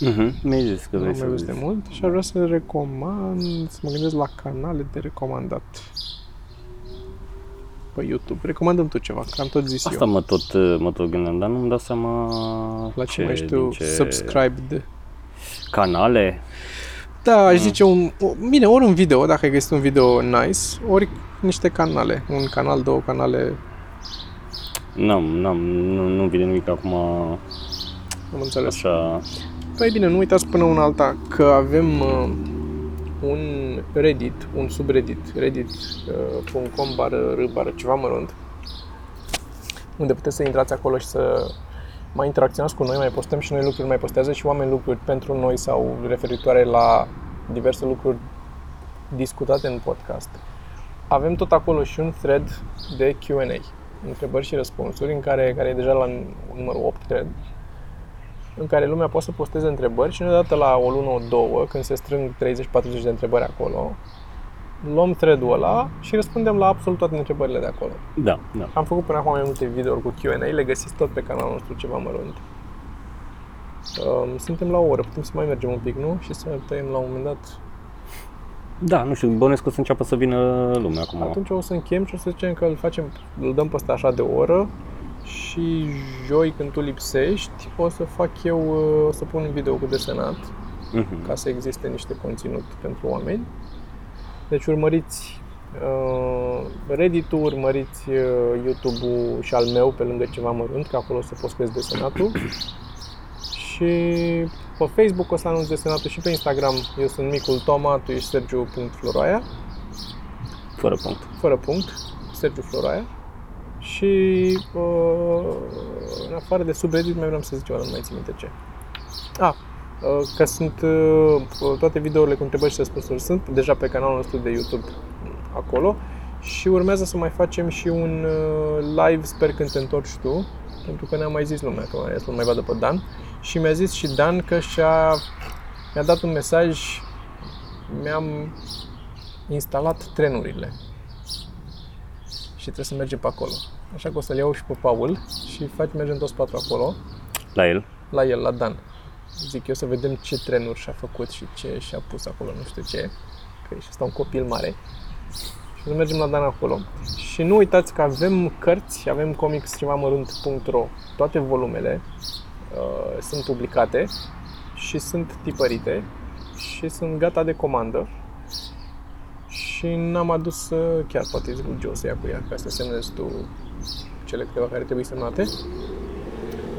[SPEAKER 2] Mhm, mi-ai zis că vrei
[SPEAKER 1] să mai de mult și aș vrea să recomand, să mă gândesc la canale de recomandat pe YouTube. Recomandăm tu ceva, că am tot zis
[SPEAKER 2] Asta
[SPEAKER 1] eu.
[SPEAKER 2] mă tot, mă tot gândeam, dar nu-mi dau seama
[SPEAKER 1] La ce, ce mai știu, ce... subscribed.
[SPEAKER 2] Canale?
[SPEAKER 1] Da, aș mm. zice un... Bine, ori un video, dacă ai găsit un video nice, ori niște canale. Un canal, două canale
[SPEAKER 2] N-am, n-am, nu, nu vine nimic acum
[SPEAKER 1] Am înțeles.
[SPEAKER 2] Așa...
[SPEAKER 1] Păi bine, nu uitați până una alta că avem uh, un Reddit, un subreddit, reddit.com uh, bară r bară ceva mărunt, unde puteți să intrați acolo și să mai interacționați cu noi, mai postăm și noi lucruri, mai postează și oameni lucruri pentru noi sau referitoare la diverse lucruri discutate în podcast. Avem tot acolo și un thread de Q&A întrebări și răspunsuri, în care, care e deja la numărul 8, cred, în care lumea poate să posteze întrebări și odată la o lună, o două, când se strâng 30-40 de întrebări acolo, luăm thread-ul ăla și răspundem la absolut toate întrebările de acolo.
[SPEAKER 2] Da, da.
[SPEAKER 1] Am făcut până acum mai multe videouri cu Q&A, le găsiți tot pe canalul nostru ceva mărunt. Um, suntem la o oră, putem să mai mergem un pic, nu? Și să tăiem la un moment dat
[SPEAKER 2] da, nu știu, bănesc că o să înceapă să vină lumea acum.
[SPEAKER 1] Atunci o să închem și o să zicem că îl facem, îl dăm pe ăsta așa de o oră și joi când tu lipsești o să fac eu, o să pun un video cu desenat uh-huh. ca să existe niște conținut pentru oameni. Deci urmăriți uh, Reddit-ul, urmăriți uh, YouTube-ul și al meu pe lângă ceva mărunt, că acolo o să postez desenatul. [CLEARS THROAT] și pe Facebook o să anunț desenatul și pe Instagram. Eu sunt Micul Toma, tu ești Sergiu.floroaia.
[SPEAKER 2] Fără punct.
[SPEAKER 1] Fără punct. Sergiu Floroaia. Și uh, în afară de subreddit mai vreau să zic ceva, nu mai țin minte ce. Ah, uh, că sunt uh, toate videourile cu întrebări și răspunsuri sunt deja pe canalul nostru de YouTube acolo și urmează să mai facem și un uh, live, sper când te întorci tu, pentru că ne-a mai zis lumea că mai, să mai vadă pe Dan și mi-a zis și Dan că și-a, mi-a dat un mesaj, mi-am instalat trenurile și trebuie să mergem pe acolo. Așa că o să-l iau și pe Paul și faci, mergem toți patru acolo.
[SPEAKER 2] La el?
[SPEAKER 1] La el, la Dan. Zic eu să vedem ce trenuri și-a făcut și ce și-a pus acolo, nu știu ce, că e și asta un copil mare. Și să mergem la Dan acolo. Și Și nu uitați că avem cărți, avem comicscevamărunt.ro, toate volumele uh, sunt publicate și sunt tipărite și sunt gata de comandă. Și n-am adus, uh, chiar poate zic lui Joe să ia cu ea, ca să semnezi tu cele câteva care trebuie semnate.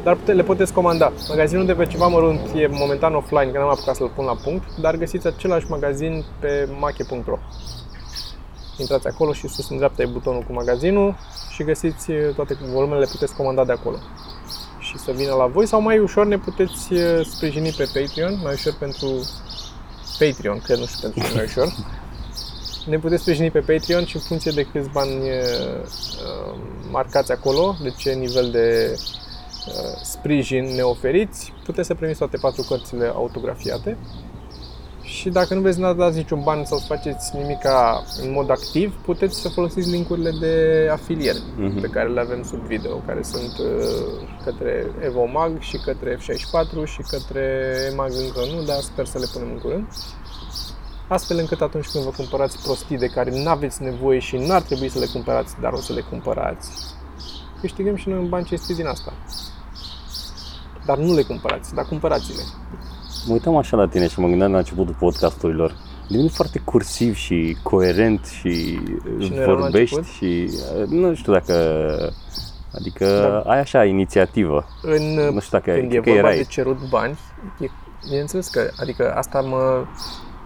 [SPEAKER 1] Dar pute- le puteți comanda. Magazinul de pe ceva mărunt e momentan offline, că n-am apucat să-l pun la punct, dar găsiți același magazin pe mache.ro. Intrați acolo și sus în dreapta e butonul cu magazinul și găsiți uh, toate volumele, le puteți comanda de acolo și să vină la voi sau mai ușor ne puteți uh, sprijini pe Patreon, mai ușor pentru Patreon, că nu știu pentru ce mai ușor. Ne puteți sprijini pe Patreon și în funcție de câți bani uh, uh, marcați acolo, de ce nivel de uh, sprijin ne oferiți, puteți să primiți toate patru cărțile autografiate. Și dacă nu vreți să dați niciun ban sau să faceți nimica în mod activ, puteți să folosiți linkurile de afiliere
[SPEAKER 2] Mhm.
[SPEAKER 1] pe care le avem sub video, care sunt uh, către Evomag și către F64 și către Emag încă nu, dar sper să le punem în curând. Astfel încât atunci când vă cumpărați prostii de care nu aveți nevoie și n-ar trebui să le cumpărați, dar o să le cumpărați, câștigăm și noi un bani cinstit din asta. Dar nu le cumpărați, dar cumpărați-le.
[SPEAKER 2] Mă uitam așa la tine și mă gândeam la începutul podcasturilor. Deveni foarte cursiv și coerent și,
[SPEAKER 1] Și nu eram la
[SPEAKER 2] vorbești
[SPEAKER 1] început?
[SPEAKER 2] și uh, nu știu dacă Adică
[SPEAKER 1] Da.
[SPEAKER 2] ai așa inițiativă.
[SPEAKER 1] În,
[SPEAKER 2] Nu știu dacă
[SPEAKER 1] când e
[SPEAKER 2] cred că
[SPEAKER 1] vorba
[SPEAKER 2] erai.
[SPEAKER 1] de cerut bani, e, bineînțeles că, adică asta mă,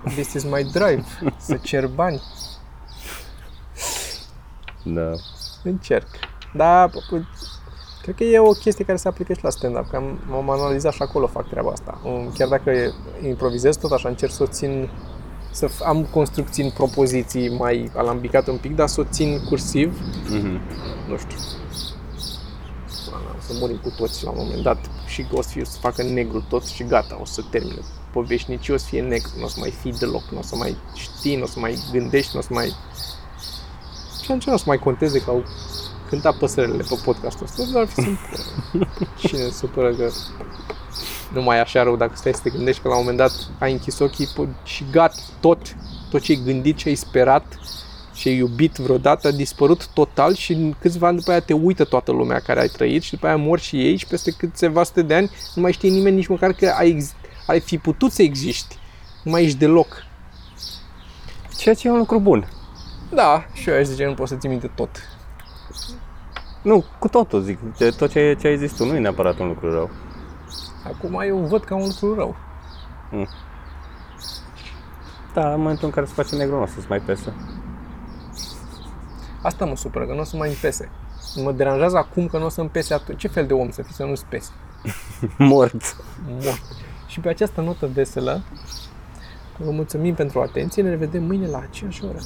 [SPEAKER 1] this is my drive, [LAUGHS] să cer bani,
[SPEAKER 2] Da.
[SPEAKER 1] încerc. Dar p- cred că e o chestie care se aplică și la stand-up, că am, m-am analizat și acolo fac treaba asta. Um, Chiar dacă improvizez tot așa, încerc să o țin, să f- am construcții în propoziții mai alambicate un pic, dar să o țin cursiv,
[SPEAKER 2] Mhm.
[SPEAKER 1] nu știu. O să murim cu toți la un moment dat și o să, fie, o să facă negru tot și gata, o să termine. Poveșnicii o să fie negru, nu o să mai fii deloc, nu o să mai știi, nu o să mai gândești, nu o să mai... Și atunci nu o să mai conteze că au cântat păsările pe podcastul ăsta, dar ar fi simplu. Cine se supără că nu mai e așa rău dacă stai să te gândești că la un moment dat ai închis ochii po- și gata, tot, tot ce ai gândit, ce ai sperat, ce ai iubit vreodată a dispărut total și în câțiva ani după aia te uită toată lumea care ai trăit și după aia mor și ei și peste câteva sute de ani nu mai știe nimeni nici măcar că ai, ex- ai fi putut să existi. Nu mai ești deloc.
[SPEAKER 2] Ceea ce e un lucru bun.
[SPEAKER 1] Da, și eu aș zice, nu poți să ții minte tot.
[SPEAKER 2] Nu, cu totul zic. De tot ce, ce ai zis tu nu e neapărat un lucru rău.
[SPEAKER 1] Acum eu văd ca un lucru rău.
[SPEAKER 2] Da, în momentul în care se face negru, nu o să-ți mai pese.
[SPEAKER 1] Asta mă supără, că nu o să mai îmi pese. Mă deranjează acum că nu o să îmi pese atunci. Ce fel de om să fii să nu-ți pese? [LAUGHS]
[SPEAKER 2] Mort.
[SPEAKER 1] Mort. Și pe această notă veselă, vă mulțumim pentru atenție. Ne revedem mâine la aceeași oră.